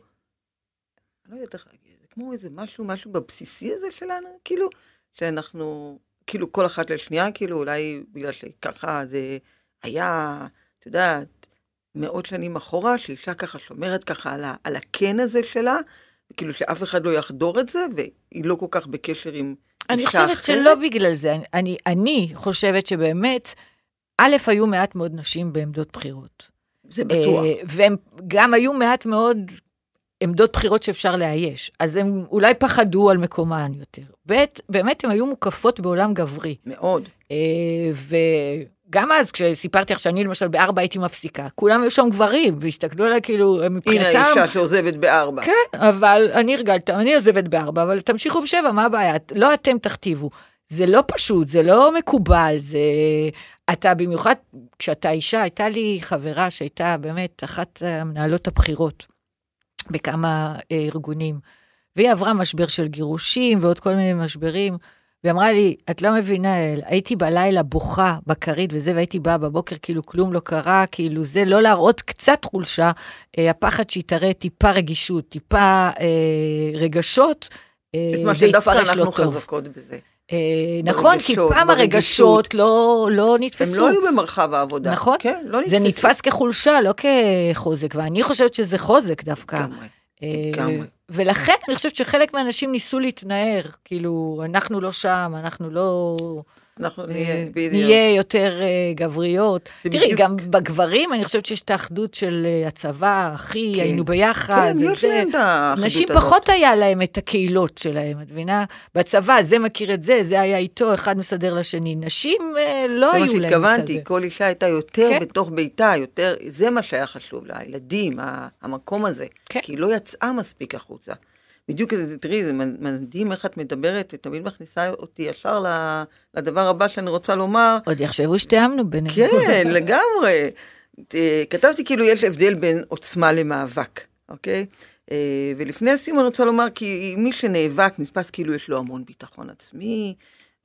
אני לא יודעת איך להגיד, זה כמו איזה משהו, משהו בבסיסי הזה שלנו, כאילו, שאנחנו, כאילו, כל אחת לשנייה, כאילו, אולי בגלל שככה זה היה, את יודעת, מאות שנים אחורה, שאישה ככה שומרת ככה על, ה, על הכן הזה שלה, כאילו שאף אחד לא יחדור את זה, והיא לא כל כך בקשר עם אני אישה חושבת אחרת. שלא בגלל זה. אני, אני, אני חושבת שבאמת, א', היו מעט מאוד נשים בעמדות בחירות. זה בטוח. אה, והם גם היו מעט מאוד עמדות בחירות שאפשר לאייש. אז הם אולי פחדו על מקומן יותר. ב', באמת הן היו מוקפות בעולם גברי. מאוד. אה, וגם אז, כשסיפרתי לך שאני למשל בארבע הייתי מפסיקה, כולם היו שם גברים, והסתכלו עליי כאילו, הנה מבחינתם... האישה שעוזבת בארבע. כן, אבל אני הרגלת, אני עוזבת בארבע, אבל תמשיכו בשבע, מה הבעיה? לא אתם תכתיבו. זה לא פשוט, זה לא מקובל, זה... אתה במיוחד, כשאתה אישה, הייתה לי חברה שהייתה באמת אחת המנהלות הבכירות בכמה אה, ארגונים, והיא עברה משבר של גירושים ועוד כל מיני משברים, והיא אמרה לי, את לא מבינה, אל, הייתי בלילה בוכה בכרית וזה, והייתי באה בבוקר כאילו כלום לא קרה, כאילו זה לא להראות קצת חולשה, אה, הפחד שהיא תראה טיפה רגישות, טיפה אה, רגשות, אה, את מה זה שדווקא יתפרש לא אנחנו טוב. חזקות בזה. אה, נכון, כי פעם. הרגשות לא, לא נתפסו. הם לא היו במרחב העבודה. נכון. כן, לא נתפסו. זה נתפס כחולשה, לא כחוזק, ואני חושבת שזה חוזק דווקא. לגמרי. אה, לגמרי. ולכן אני חושבת שחלק מהאנשים ניסו להתנער, כאילו, אנחנו לא שם, אנחנו לא... אנחנו אה, נהיה, בדיוק. נהיה יותר אה, גבריות. זה תראי, בדיוק- גם בגברים, אני חושבת שיש את האחדות של אה, הצבא, אחי, כן. היינו ביחד. כן, יש. להם את האחדות נשים הזאת. פחות היה להם את הקהילות שלהם, את מבינה? בצבא, זה מכיר את זה, זה היה איתו, אחד מסדר לשני. נשים לא זה היו מה להם שהתכוונתי. כל אישה הייתה יותר כן. בתוך ביתה, יותר, זה מה שהיה חשוב לה, הילדים, המקום הזה. כן. כי היא לא יצאה מספיק החוצה. בדיוק, תראי, זה מדהים איך את מדברת, ותמיד מכניסה אותי ישר לדבר הבא שאני רוצה לומר. עוד יחשבו שתיאמנו בינינו. כן, לגמרי. כתבתי כאילו יש הבדל בין עוצמה למאבק, אוקיי? אה, ולפני הסיום אני רוצה לומר כי מי שנאבק נתפס כאילו יש לו המון ביטחון עצמי,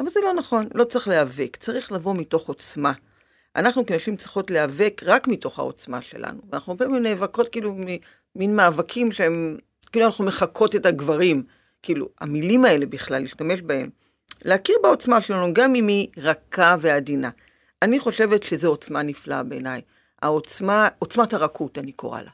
אבל זה לא נכון, לא צריך להיאבק, צריך לבוא מתוך עוצמה. אנחנו כנשים צריכות להיאבק רק מתוך העוצמה שלנו. ואנחנו הרבה פעמים נאבקות כאילו מין מאבקים שהם, כאילו אנחנו מחקות את הגברים. כאילו, המילים האלה בכלל, להשתמש בהם. להכיר בעוצמה שלנו, גם אם היא רכה ועדינה. אני חושבת שזו עוצמה נפלאה בעיניי. העוצמה, עוצמת הרכות, אני קוראה לה.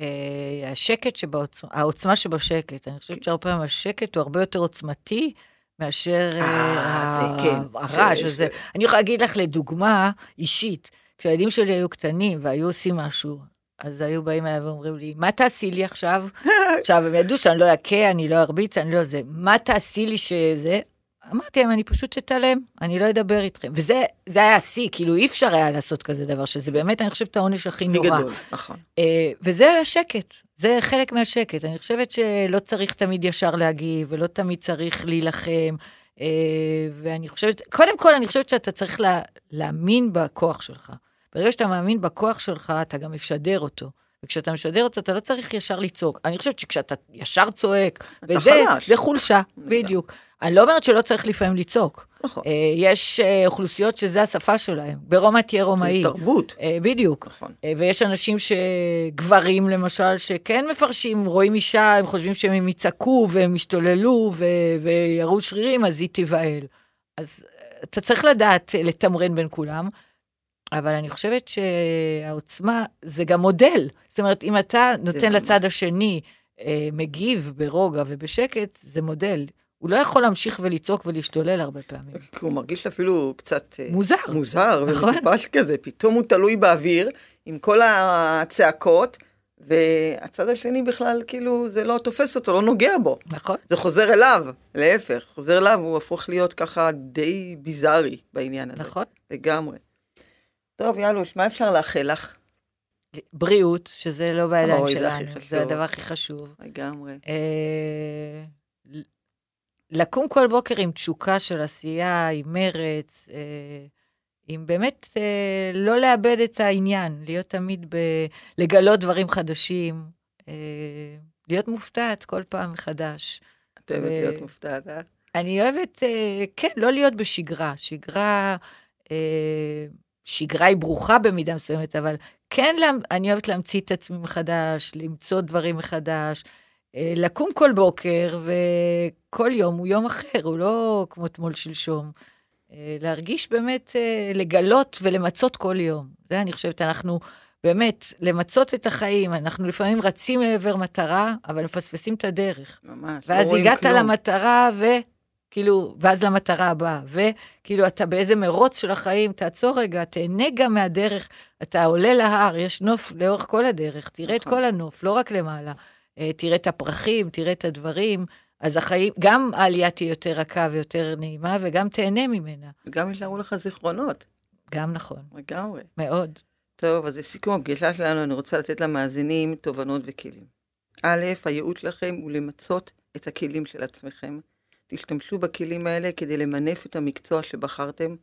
אה, השקט שבעוצמה, העוצמה שבשקט. אני חושבת שהרבה פעמים השקט הוא הרבה יותר עוצמתי מאשר אה, אה, כן. הרעש. ש- אני יכולה להגיד לך לדוגמה אישית, כשהילדים שלי היו קטנים והיו עושים משהו, אז היו באים אליי ואומרים לי, מה תעשי לי עכשיו? עכשיו, הם ידעו שאני לא אכה, אני לא ארביץ, אני לא זה. מה תעשי לי שזה? אמרתי להם, אני פשוט אתעלם, אני לא אדבר איתכם. וזה זה היה השיא, כאילו אי אפשר היה לעשות כזה דבר, שזה באמת, אני חושבת, העונש הכי נורא. מגדול, נכון. אה, וזה השקט, זה חלק מהשקט. אני חושבת שלא צריך תמיד ישר להגיב, ולא תמיד צריך להילחם. אה, ואני חושבת, קודם כל, אני חושבת שאתה צריך לה, להאמין בכוח שלך. ברגע שאתה מאמין בכוח שלך, אתה גם משדר אותו. וכשאתה משדר אותו, אתה לא צריך ישר לצעוק. אני חושבת שכשאתה ישר צועק, וזה חלש. זה חולשה, בדיוק. אני לא אומרת שלא צריך לפעמים לצעוק. נכון. אה, יש אה, אוכלוסיות שזה השפה שלהם. ברומא תהיה רומאי. זה תרבות. אה, בדיוק. נכון. ויש אנשים שגברים, למשל, שכן מפרשים, רואים אישה, הם חושבים שהם יצעקו והם ישתוללו ו- ויראו שרירים, אז היא תיבהל. אז אתה צריך לדעת לתמרן בין כולם, אבל אני חושבת שהעוצמה זה גם מודל. זאת אומרת, אם אתה נותן. לצד השני, אה, מגיב ברוגע ובשקט, זה מודל. הוא לא יכול להמשיך ולצעוק ולהשתולל הרבה פעמים. כי הוא מרגיש אפילו קצת... אה, מוזר. מוזר נכון. ומטופש כזה, פתאום הוא תלוי באוויר עם כל הצעקות, והצד השני בכלל, כאילו, זה לא תופס אותו, לא נוגע בו. נכון. זה חוזר אליו, להפך, חוזר אליו, הוא הפוך להיות ככה די ביזארי בעניין הזה. נכון. לגמרי. טוב, יאלוש, מה אפשר לאחל לך? בריאות, שזה לא בידיים שלנו. זה הדבר הכי חשוב. לגמרי. אה, לקום כל בוקר עם תשוקה של עשייה, עם מרץ, אה, עם באמת אה, לא לאבד את העניין, להיות תמיד ב... לגלות דברים חדשים, אה, להיות מופתעת כל פעם מחדש. את אוהבת ו- להיות מופתעת, אה? אני אוהבת, אה, כן, לא להיות בשגרה. שגרה, אה, שגרה היא ברוכה במידה מסוימת, אבל כן, אני אוהבת להמציא את עצמי מחדש, למצוא דברים מחדש, אה, לקום כל בוקר, וכל יום הוא יום אחר, הוא לא כמו אתמול שלשום. אה, להרגיש באמת, אה, לגלות ולמצות כל יום. זה, אני חושבת, אנחנו באמת, למצות את החיים. אנחנו לפעמים רצים לעבר מטרה, אבל מפספסים את הדרך. ממש. לא ואז רואים הגעת כלום. למטרה, וכאילו, ואז למטרה הבאה, וכאילו, אתה באיזה מרוץ של החיים, תעצור רגע, תהנה גם מהדרך, אתה עולה להר, יש נוף לאורך כל הדרך, תראה את נכון. כל הנוף, לא רק למעלה. אה, תראה את הפרחים, תראה את הדברים, אז החיים, גם העלייה תהיה יותר רכה ויותר נעימה, וגם תהנה ממנה. גם יישארו לך זיכרונות, גם נכון, לגמרי. מאוד. טוב, אז לסיכום הפגישה שלנו, אני רוצה לתת למאזינים תובנות וכלים. א', הייעוד שלכם הוא למצות את הכלים של עצמכם. תשתמשו בכלים האלה כדי למנף את המקצוע שבחרתם,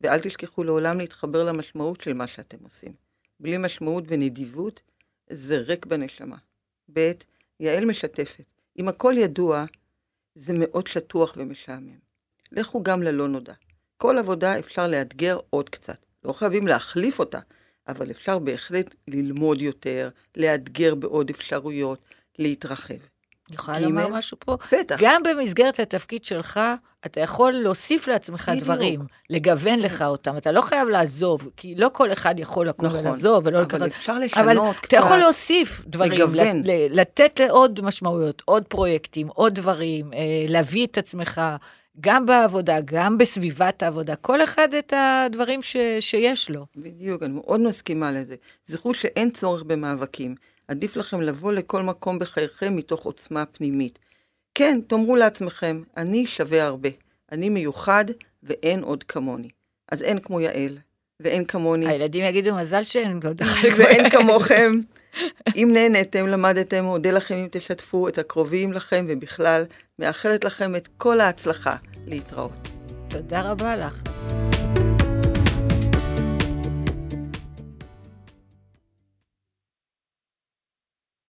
ואל תשכחו לעולם להתחבר למשמעות של מה שאתם עושים. בלי משמעות ונדיבות, זה ריק בנשמה. ב', יעל משתפת. אם הכל ידוע, זה מאוד שטוח ומשעמם. לכו גם ללא נודע. כל עבודה אפשר לאתגר עוד קצת. לא חייבים להחליף אותה, אבל אפשר בהחלט ללמוד יותר, לאתגר בעוד אפשרויות, להתרחב. אני יכולה לומר משהו פה? בטח. גם במסגרת התפקיד שלך, אתה יכול להוסיף לעצמך בדיוק. דברים, לגוון לך אותם. אתה לא חייב לעזוב, כי לא כל אחד יכול לקום נכון, ולעזוב ולא אבל לקחת... אפשר אבל לשנות קצת. אתה יכול להוסיף דברים, לגוון. לתת עוד משמעויות, עוד פרויקטים, עוד דברים, אה, להביא את עצמך, גם בעבודה, גם בסביבת העבודה, כל אחד את הדברים ש- שיש לו. בדיוק, אני מאוד מסכימה לזה. זכרו שאין צורך במאבקים. עדיף לכם לבוא לכל מקום בחייכם מתוך עוצמה פנימית. כן, תאמרו לעצמכם, אני שווה הרבה. אני מיוחד ואין עוד כמוני. אז אין כמו יעל, ואין כמוני, הילדים יגידו, מזל שאין עוד אחד. ואין כמוכם. אם נהנתם, למדתם, אודה לכם אם תשתפו את הקרובים לכם, ובכלל, מאחלת לכם את כל ההצלחה להתראות. תודה רבה לך.